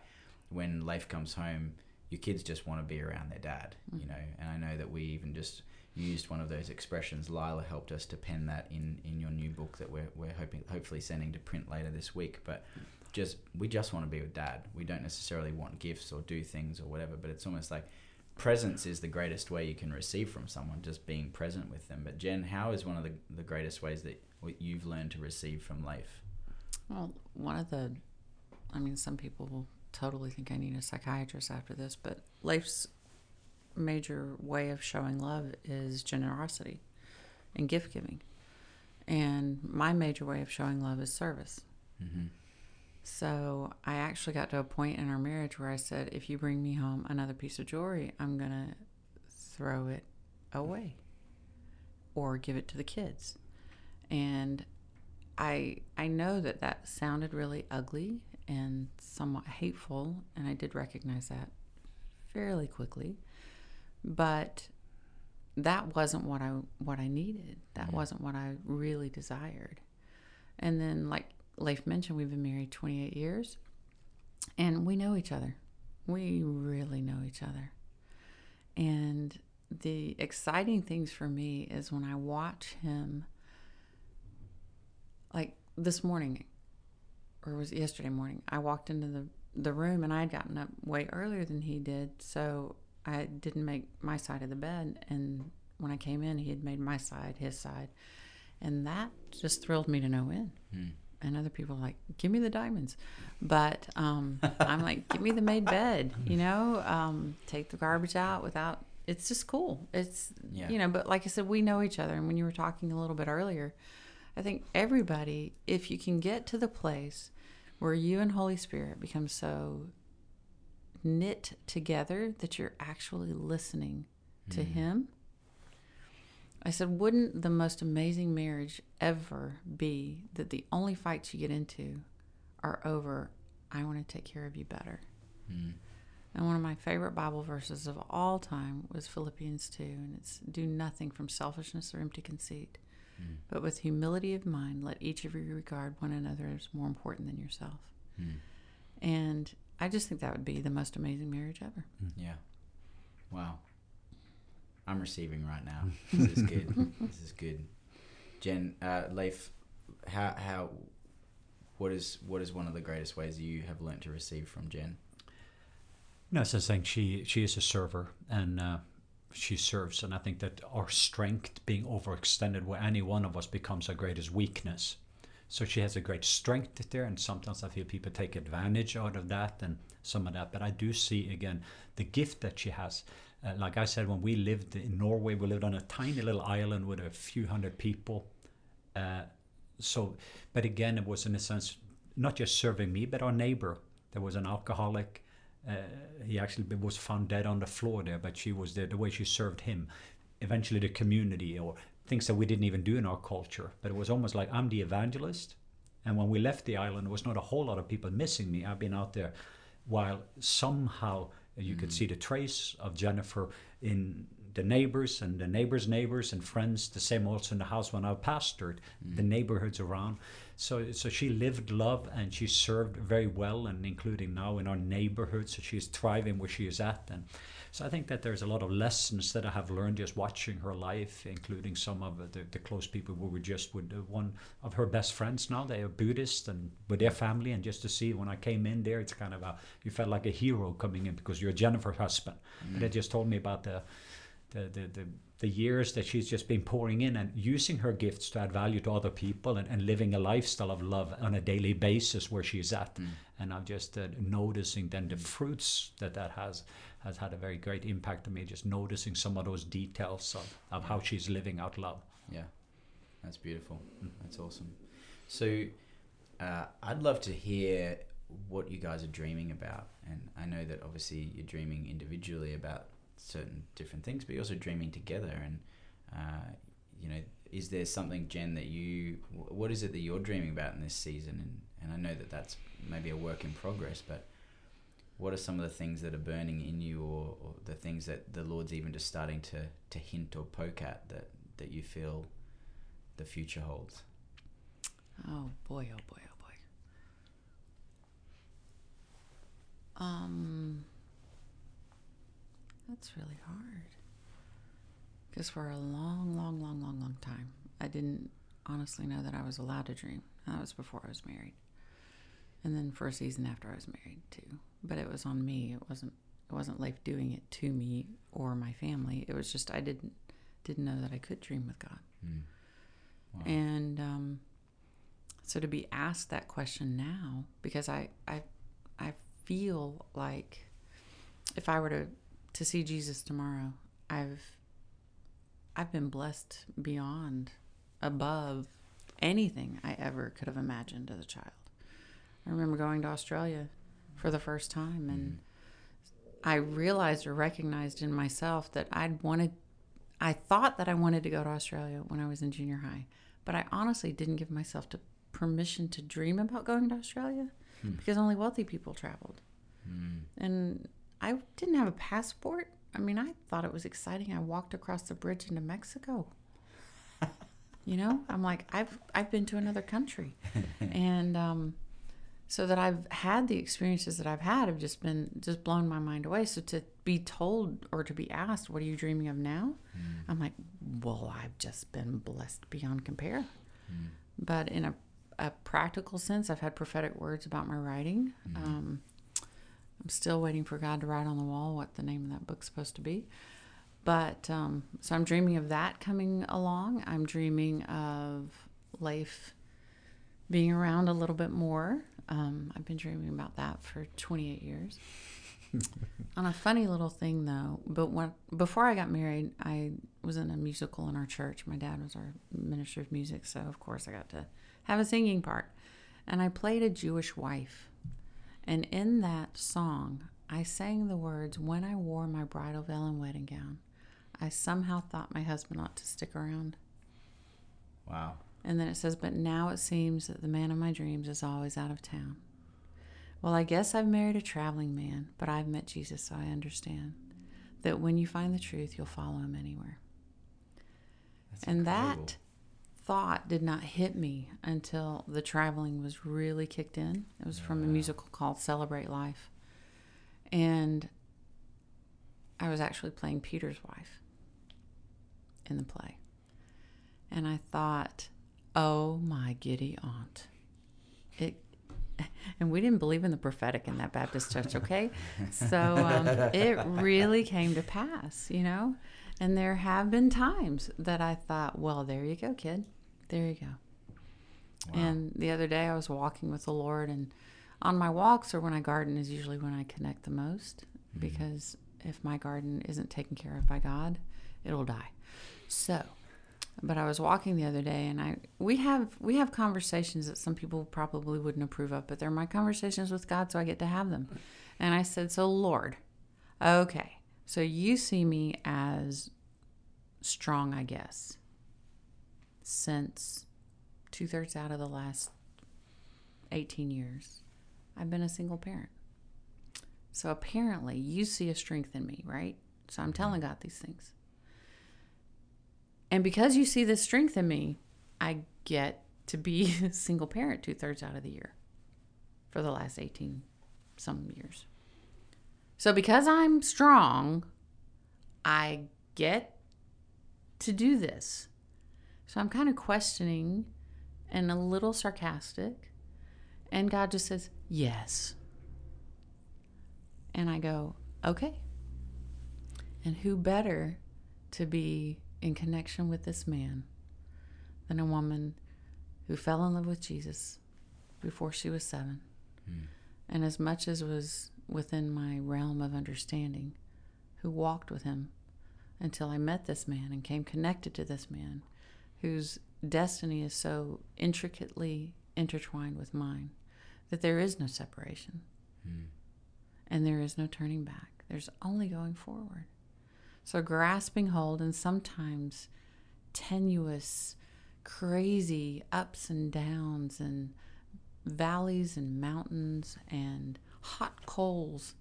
when Leif comes home, your kids just want to be around their dad, mm. you know, and I know that we even just used one of those expressions. Lila helped us to pen that in in your new book that we're we're hoping hopefully sending to print later this week, but. Just we just want to be with dad. We don't necessarily want gifts or do things or whatever, but it's almost like presence is the greatest way you can receive from someone, just being present with them. But Jen, how is one of the, the greatest ways that you've learned to receive from Leif? Well, one of the, I mean, some people will totally think I need a psychiatrist after this, but Leif's major way of showing love is generosity and gift giving. And my major way of showing love is service. Mm-hmm. So I actually got to a point in our marriage where I said, if you bring me home another piece of jewelry, I'm going to throw it away or give it to the kids. And I I know that that sounded really ugly and somewhat hateful, and I did recognize that fairly quickly. But that wasn't what I what I needed. That Mhm. wasn't what I really desired. And then, like Leif mentioned, we've been married 28 years, and we know each other. We really know each other. And the exciting things for me is when I watch him, like this morning, or was yesterday morning, I walked into the, the room and I had gotten up way earlier than he did. So I didn't make my side of the bed. And when I came in, he had made my side his side. And that just thrilled me to no end. Mm. And other people are like, give me the diamonds. But um, I'm like, give me the made bed, you know, um, take the garbage out without, it's just cool. It's, Yeah. you know, but like I said, we know each other. And when you were talking a little bit earlier, I think everybody, if you can get to the place where you and Holy Spirit become so knit together that you're actually listening to Mm. Him. I said, wouldn't the most amazing marriage ever be that the only fights you get into are over, I want to take care of you better? Mm. And one of my favorite Bible verses of all time was Philippians 2, and it's do nothing from selfishness or empty conceit, Mm. but with humility of mind, let each of you regard one another as more important than yourself. Mm. And I just think that would be the most amazing marriage ever. Yeah. Wow. I'm receiving right now. This is good. this is good. Jen, uh, Leif, how how what is what is one of the greatest ways you have learnt to receive from Jen? No, as I was saying, she she is a server and uh, she serves, and I think that our strength being overextended, where any one of us becomes our greatest weakness. So she has a great strength there, and sometimes I feel people take advantage out of that and some of that. But I do see again the gift that she has. Uh, like I said, when we lived in Norway, we lived on a tiny little island with a few hundred people. Uh, so, but again, it was in a sense not just serving me, but our neighbor. There was an alcoholic. Uh, he actually was found dead on the floor there, but she was there. The way she served him, eventually the community or things that we didn't even do in our culture. But it was almost like I'm the evangelist. And when we left the island, there was not a whole lot of people missing me. I've been out there while somehow you could mm. see the trace of Jennifer in the neighbors and the neighbors' neighbors and friends. The same also in the house when I pastored, the mm. neighborhoods around. So, so she lived love and she served very well, and including now in our neighborhood. So she's thriving where she is at, and so I think that there's a lot of lessons that I have learned just watching her life, including some of the, the close people who were just with. One of her best friends now, they are Buddhist and with their family, and just to see when I came in there, it's kind of a you felt like a hero coming in because you're Jennifer's husband. But they just told me about the the, the, the, the years that she's just been pouring in and using her gifts to add value to other people and, and living a lifestyle of love on a daily basis where she's at. And I'm just uh, noticing then the fruits that that has has had a very great impact on me, just noticing some of those details of, of how she's living out love. Yeah, that's beautiful. That's awesome. So, uh, I'd love to hear what you guys are dreaming about, and I know that obviously you're dreaming individually about certain different things, but you're also dreaming together. And uh, you know, is there something, Jen, that you what is it that you're dreaming about in this season? And and I know that that's maybe a work in progress, but what are some of the things that are burning in you, or, or the things that the Lord's even just starting to to hint or poke at that that you feel the future holds? Oh boy, oh boy, oh boy. Um, that's really hard. Because for a long, long, long, long, long time, I didn't honestly know that I was allowed to dream. That was before I was married, and then for a season after I was married too. But it was on me. It wasn't. It wasn't Leif doing it to me or my family. It was just I didn't didn't know that I could dream with God. Mm. Wow. And um, so to be asked that question now, because I, I, I feel like if I were to to see Jesus tomorrow. I've I've been blessed beyond above anything I ever could have imagined as a child. I remember going to Australia for the first time and mm-hmm. I realized or recognized in myself that I'd wanted I thought that I wanted to go to Australia when I was in junior high, but I honestly didn't give myself to permission to dream about going to Australia hmm. because only wealthy people traveled. Hmm. And I didn't have a passport. I mean, I thought it was exciting. I walked across the bridge into Mexico. you know, I'm like, I've I've been to another country, and um, so that I've had the experiences that I've had have just been just blown my mind away. So to be told or to be asked, "What are you dreaming of now?" I'm like, well, I've just been blessed beyond compare. But in a a practical sense, I've had prophetic words about my writing. Um, I'm still waiting for God to write on the wall what the name of that book's supposed to be. But um, so I'm dreaming of that coming along. I'm dreaming of Leif being around a little bit more. Um, I've been dreaming about that for 28 years. On a funny little thing though, but when before I got married, I was in a musical in our church. My dad was our minister of music, so of course I got to have a singing part. And I played a Jewish wife. And in that song, I sang the words, When I wore my bridal veil and wedding gown, I somehow thought my husband ought to stick around. Wow. And then it says, But now it seems that the man of my dreams is always out of town. Well, I guess I've married a traveling man, but I've met Jesus, so I understand that when you find the truth, you'll follow him anywhere. That's and incredible. that thought did not hit me until the traveling was really kicked in. It was from a musical called Celebrate Life. And I was actually playing Peter's wife in the play. And I thought, oh my giddy aunt. It and we didn't believe in the prophetic in that Baptist church, okay? So um, it really came to pass, you know? And there have been times that I thought, well, there you go, kid. There you go. And the other day I was walking with the Lord, and on my walks or when I garden is usually when I connect the most because if my garden isn't taken care of by God, it'll die. So, but I was walking the other day and I we have we have conversations that some people probably wouldn't approve of, but they're my conversations with God, so I get to have them. And I said, "So Lord, okay, so you see me as strong, I guess, since two thirds out of the last 18 years, I've been a single parent. So apparently, you see a strength in me, right? So I'm telling mm-hmm. God these things. And because you see this strength in me, I get to be a single parent two thirds out of the year for the last 18 some years. So because I'm strong, I get to do this. So I'm kind of questioning and a little sarcastic. And God just says, Yes. And I go, Okay. And who better to be in connection with this man than a woman who fell in love with Jesus before she was seven? Hmm. And as much as was within my realm of understanding, who walked with him until I met this man and came connected to this man whose destiny is so intricately intertwined with mine that there is no separation hmm. and there is no turning back. There's only going forward. So, grasping hold and sometimes tenuous, crazy ups and downs, and valleys and mountains, and hot coals,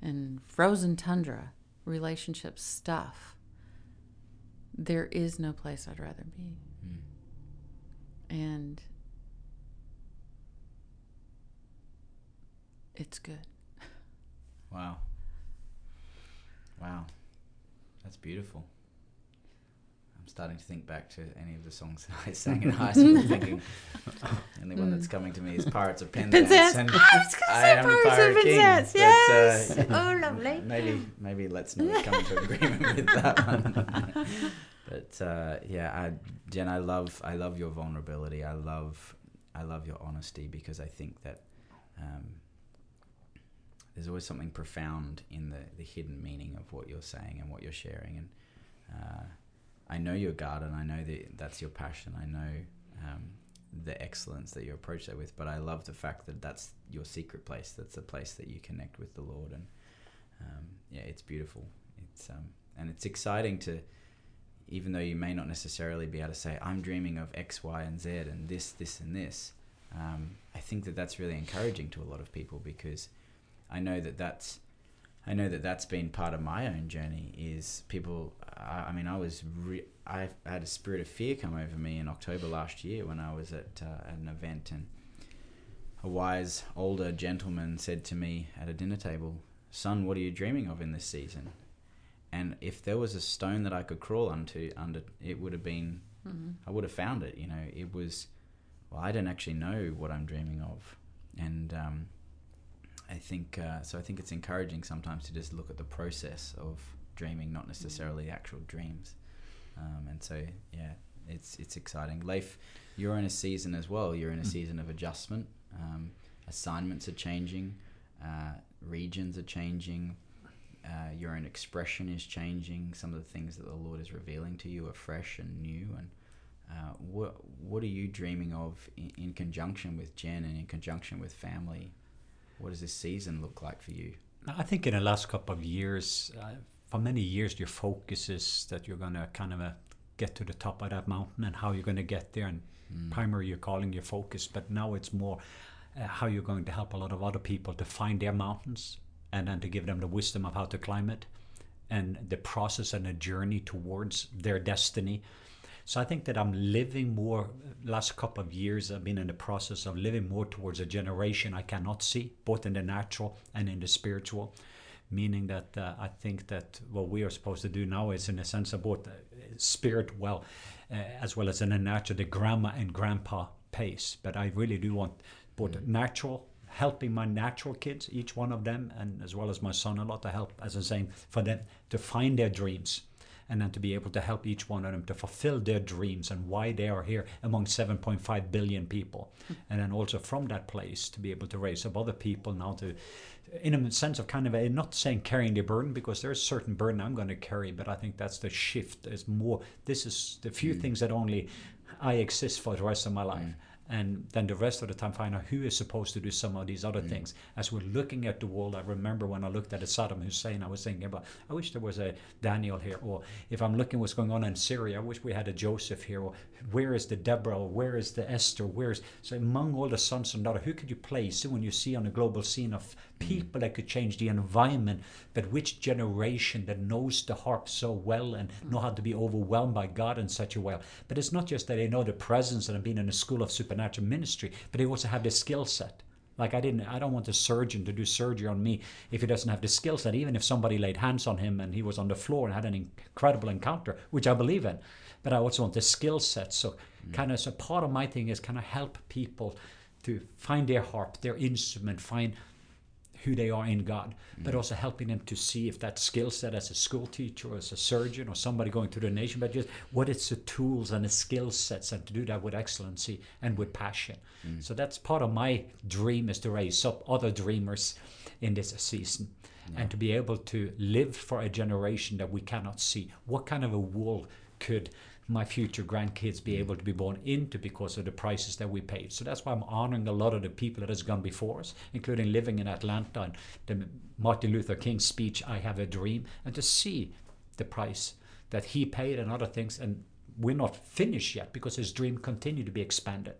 and frozen tundra, relationship stuff. There is no place I'd rather be. Hmm. And it's good. Wow. Wow. That's beautiful. I'm starting to think back to any of the songs that I sang in high school, thinking the only one that's coming to me is Pirates of Penzance. Penzance. and I was gonna say Pirates of King, Penzance, but, yes. uh, Oh, lovely. Maybe, maybe let's not come to agreement with that one. but uh, yeah, I, Jen, I love, I love your vulnerability. I love, I love your honesty because I think that um, there's always something profound in the, the hidden meaning of what you're saying and what you're sharing. And uh, I know your garden. I know that that's your passion. I know um, the excellence that you approach that with. But I love the fact that that's your secret place. That's the place that you connect with the Lord. And um, yeah, it's beautiful. It's um, and it's exciting to, even though you may not necessarily be able to say, "I'm dreaming of X, Y, and Z, and this, this, and this." Um, I think that that's really encouraging to a lot of people because I know that that's I know that that's been part of my own journey. Is people? I, I mean, I was re- I had a spirit of fear come over me in October last year when I was at, uh, at an event, and a wise older gentleman said to me at a dinner table, "Son, what are you dreaming of in this season?" And if there was a stone that I could crawl onto, under it would have been, mm-hmm. I would have found it. You know, it was. Well, I don't actually know what I'm dreaming of, and um, I think uh, so. I think it's encouraging sometimes to just look at the process of dreaming, not necessarily actual dreams. Um, and so, yeah, it's it's exciting. Leif, you're in a season as well. You're in a mm. season of adjustment. Um, assignments are changing. Uh, regions are changing. Uh, your own expression is changing. Some of the things that the Lord is revealing to you are fresh and new. And uh, what what are you dreaming of in, in conjunction with Jen and in conjunction with family what does this season look like for you? I think in the last couple of years, uh, for many years, your focus is that you're going to kind of uh, get to the top of that mountain and how you're going to get there. And mm. primary, you're calling your focus, but now it's more uh, how you're going to help a lot of other people to find their mountains and then to give them the wisdom of how to climb it and the process and the journey towards their destiny. So I think that I'm living more. Last couple of years, I've been in the process of living more towards a generation I cannot see, both in the natural and in the spiritual. Meaning that uh, I think that what we are supposed to do now is, in a sense, of both uh, spirit well, uh, as well as in the natural, the grandma and grandpa pace. But I really do want both mm. natural helping my natural kids, each one of them, and as well as my son-in-law to help, as I'm saying, for them to find their dreams and then to be able to help each one of them to fulfill their dreams and why they are here among 7.5 billion people. and then also from that place to be able to raise up other people now to, in a sense of kind of a, not saying carrying the burden because there's certain burden I'm going to carry, but I think that's the shift. Is more, this is the few mm. things that only I exist for the rest of my life. Mm and then the rest of the time find out who is supposed to do some of these other mm. things. As we're looking at the world, I remember when I looked at Saddam Hussein, I was thinking about, I wish there was a Daniel here, or if I'm looking what's going on in Syria, I wish we had a Joseph here, or where is the Deborah, or where is the Esther, where's, so among all the sons and daughters, who could you place when you see on a global scene of. People that could change the environment, but which generation that knows the harp so well and know how to be overwhelmed by God in such a way. But it's not just that they know the presence and have been in a school of supernatural ministry, but they also have the skill set. Like I didn't, I don't want a surgeon to do surgery on me if he doesn't have the skill set. Even if somebody laid hands on him and he was on the floor and had an incredible encounter, which I believe in, but I also want the skill set. So, mm. kind of, so part of my thing is kind of help people to find their harp, their instrument, find who they are in God, mm. but also helping them to see if that skill set as a school teacher or as a surgeon or somebody going through the nation, but just what it's the tools and the skill sets and to do that with excellency and with passion. Mm. So that's part of my dream is to raise up other dreamers in this season. Yeah. And to be able to live for a generation that we cannot see. What kind of a world could my future grandkids be able to be born into because of the prices that we paid. So that's why I'm honoring a lot of the people that has gone before us, including living in Atlanta and the Martin Luther King speech, I Have a Dream, and to see the price that he paid and other things. And we're not finished yet because his dream continued to be expanded.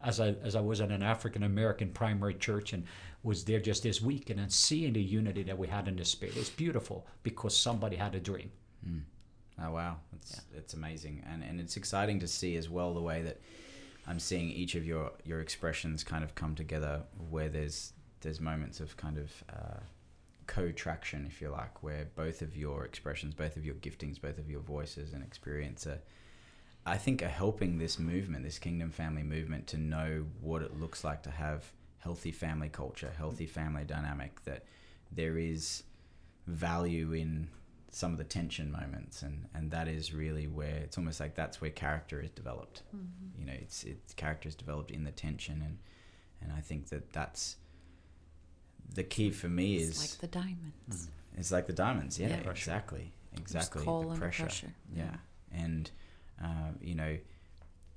As I, as I was in an African American primary church and was there just this week and seeing the unity that we had in the spirit, it's beautiful because somebody had a dream. Mm. Oh wow, it's yeah. it's amazing, and and it's exciting to see as well the way that I'm seeing each of your your expressions kind of come together, where there's there's moments of kind of uh, co-traction, if you like, where both of your expressions, both of your giftings, both of your voices and experience are, I think, are helping this movement, this kingdom family movement, to know what it looks like to have healthy family culture, healthy family dynamic. That there is value in some of the tension moments and and that is really where it's almost like that's where character is developed mm-hmm. you know it's it's character is developed in the tension and and I think that that's the key for me It's is like the diamonds. it's like the diamonds. Yeah, Yeah. Exactly, exactly. coal the under pressure. pressure. Yeah, and uh, you know,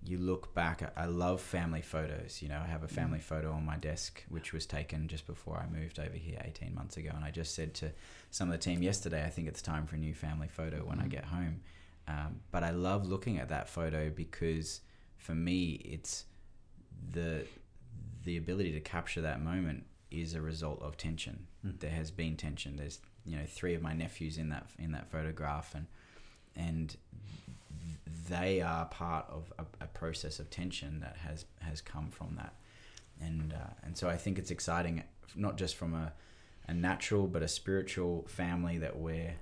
you look back. I- I love family photos. You know, I have a family mm. photo on my desk, which was taken just before I moved over here 18 months ago. And I just said to some of the team yesterday, I think it's time for a new family photo when I mm. get home. Um, but I love looking at that photo because for me, it's the the ability to capture that moment is a result of tension. Mm. There has been tension. There's you know three of my nephews in that in that photograph, and and they are part of a, a process of tension that has has come from that, and uh, and so I think it's exciting, not just from a a natural but a spiritual family that we're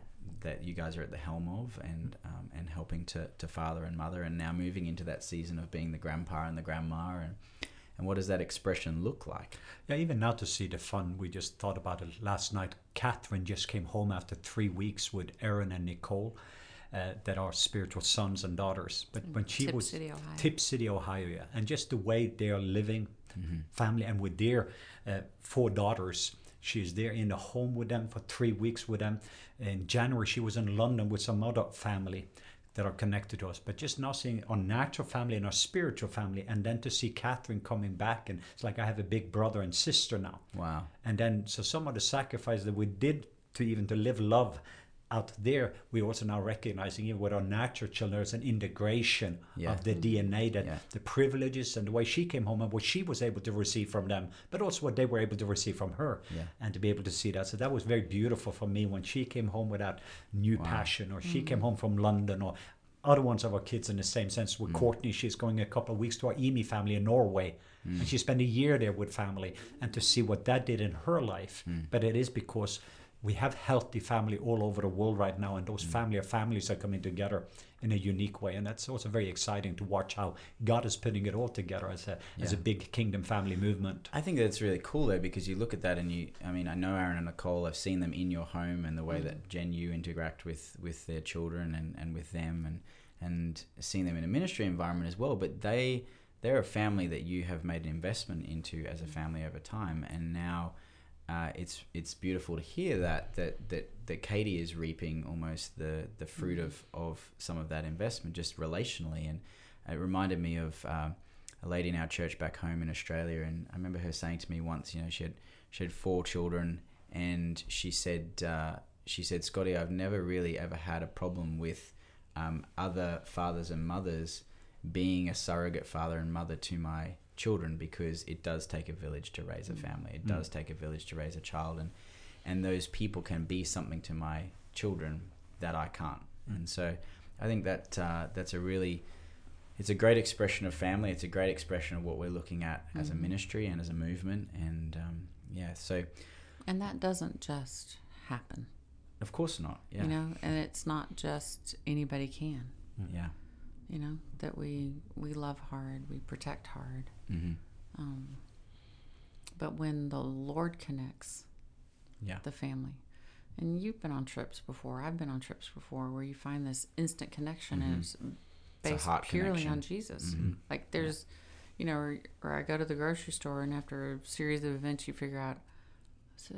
that you guys are at the helm of and um, and helping to, to father and mother and now moving into that season of being the grandpa and the grandma and and what does that expression look like? Yeah, even now to see the fun, we just thought about it last night. Catherine just came home after three weeks with Aaron and Nicole, uh, that are spiritual sons and daughters. But when she Tip was City, Ohio. Tipp City, Ohio, yeah, and just the way they are living, family, and with their uh, four daughters, she's there in the home with them for three weeks with them. In January, she was in London with some other family that are connected to us. But just now seeing our natural family and our spiritual family, and then to see Catherine coming back, and it's like I have a big brother and sister now. wow And then, so some of the sacrifice that we did to even to live love out there, we also now recognizing even with our natural children, there's an integration Yeah. of the mm. DNA that Yeah. the privileges and the way she came home and what she was able to receive from them, but also what they were able to receive from her, Yeah. and to be able to see that. So that was very beautiful for me when she came home with that new passion, or she mm. came home from London, or other ones of our kids in the same sense. With mm. Courtney, she's going a couple of weeks to our EMI family in Norway, and she spent a year there with family, and to see what that did in her life. But it is because we have healthy family all over the world right now, and those mm. family of families are coming together in a unique way, and that's also very exciting to watch how God is putting it all together as a as a big kingdom family movement. I think that's really cool though because you look at that and you I mean I know Aaron and Nicole I've seen them in your home and the way mm. that Jen you interact with with their children and, and with them and and seeing them in a ministry environment as well but they they're a family that you have made an investment into as a mm. family over time and now uh, it's it's beautiful to hear that that that that Katie is reaping almost the the fruit of of some of that investment just relationally. And it reminded me of um, a lady in our church back home in Australia, and I remember her saying to me once, you know, she had she had four children, and she said uh, she said, Scotty, I've never really ever had a problem with um, other fathers and mothers being a surrogate father and mother to my children because it does take a village to raise a family. It does take a village to raise a child, and and those people can be something to my children that I can't. And so I think that uh, that's a really it's a great expression of family. It's a great expression of what we're looking at as a ministry and as a movement. And um, yeah, so And that doesn't just happen, of course not. Yeah, you know, and it's not just anybody can, yeah, you know, that we we love hard, we protect hard. hmm Um, but when the Lord connects yeah, the family, and you've been on trips before, I've been on trips before, where you find this instant connection and it's Mm-hmm. It's based heart purely connection. on Jesus. Mhm. Like there's, you know, or, or I go to the grocery store and after a series of events, you figure out, so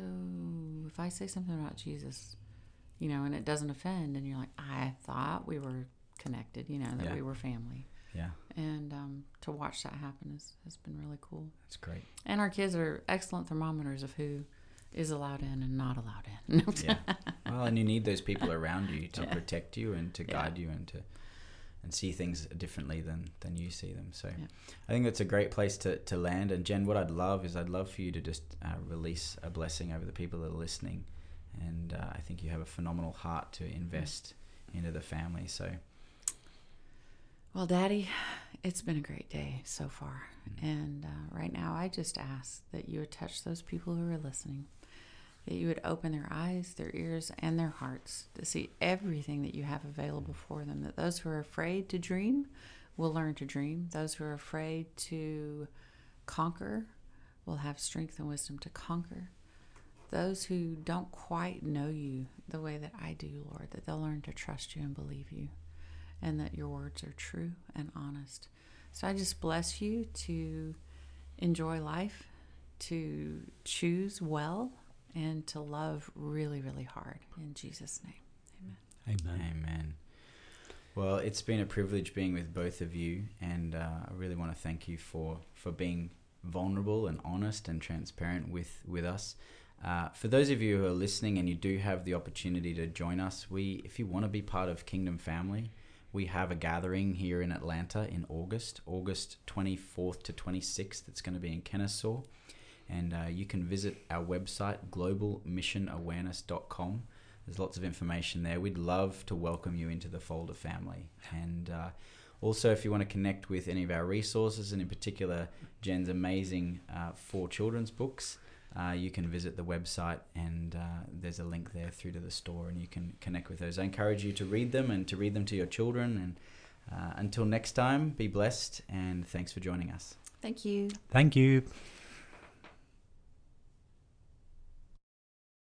if I say something about Jesus, you know, and it doesn't offend, and you're like, I thought we were connected, you know, that Yeah. we were family. yeah. And um, to watch that happen is, has been really cool. That's great. And our kids are excellent thermometers of who is allowed in and not allowed in. Yeah. well, and you need those people around you to Yeah. protect you and to Yeah. guide you and to and see things differently than than you see them. So Yeah. I think that's a great place to, to land. And Jen, what I'd love is I'd love for you to just uh, release a blessing over the people that are listening. And uh, I think you have a phenomenal heart to invest into the family. So Well, Daddy, it's been a great day so far. And uh, right now, I just ask that you would touch those people who are listening, that you would open their eyes, their ears, and their hearts to see everything that you have available for them. That those who are afraid to dream will learn to dream, those who are afraid to conquer will have strength and wisdom to conquer. Those who don't quite know you the way that I do, Lord, that they'll learn to trust you and believe you and that your words are true and honest. So I just bless you to enjoy life, to choose well, and to love really, really hard. In Jesus' name, amen. Amen. Amen. Well, it's been a privilege being with both of you, and uh, I really want to thank you for for being vulnerable and honest and transparent with with us. Uh, for those of you who are listening and you do have the opportunity to join us, we if you want to be part of Kingdom Family, we have a gathering here in Atlanta in August, August 24th to 26th. It's going to be in Kennesaw, and uh, you can visit our website globalmissionawareness.com. There's lots of information there. We'd love to welcome you into the Folder family. And uh, also, if you want to connect with any of our resources, and in particular Jen's amazing uh, four children's books, uh, you can visit the website and uh, there's a link there through to the store, and you can connect with those. I encourage you to read them and to read them to your children. And uh, until next time, be blessed and thanks for joining us. Thank you. Thank you.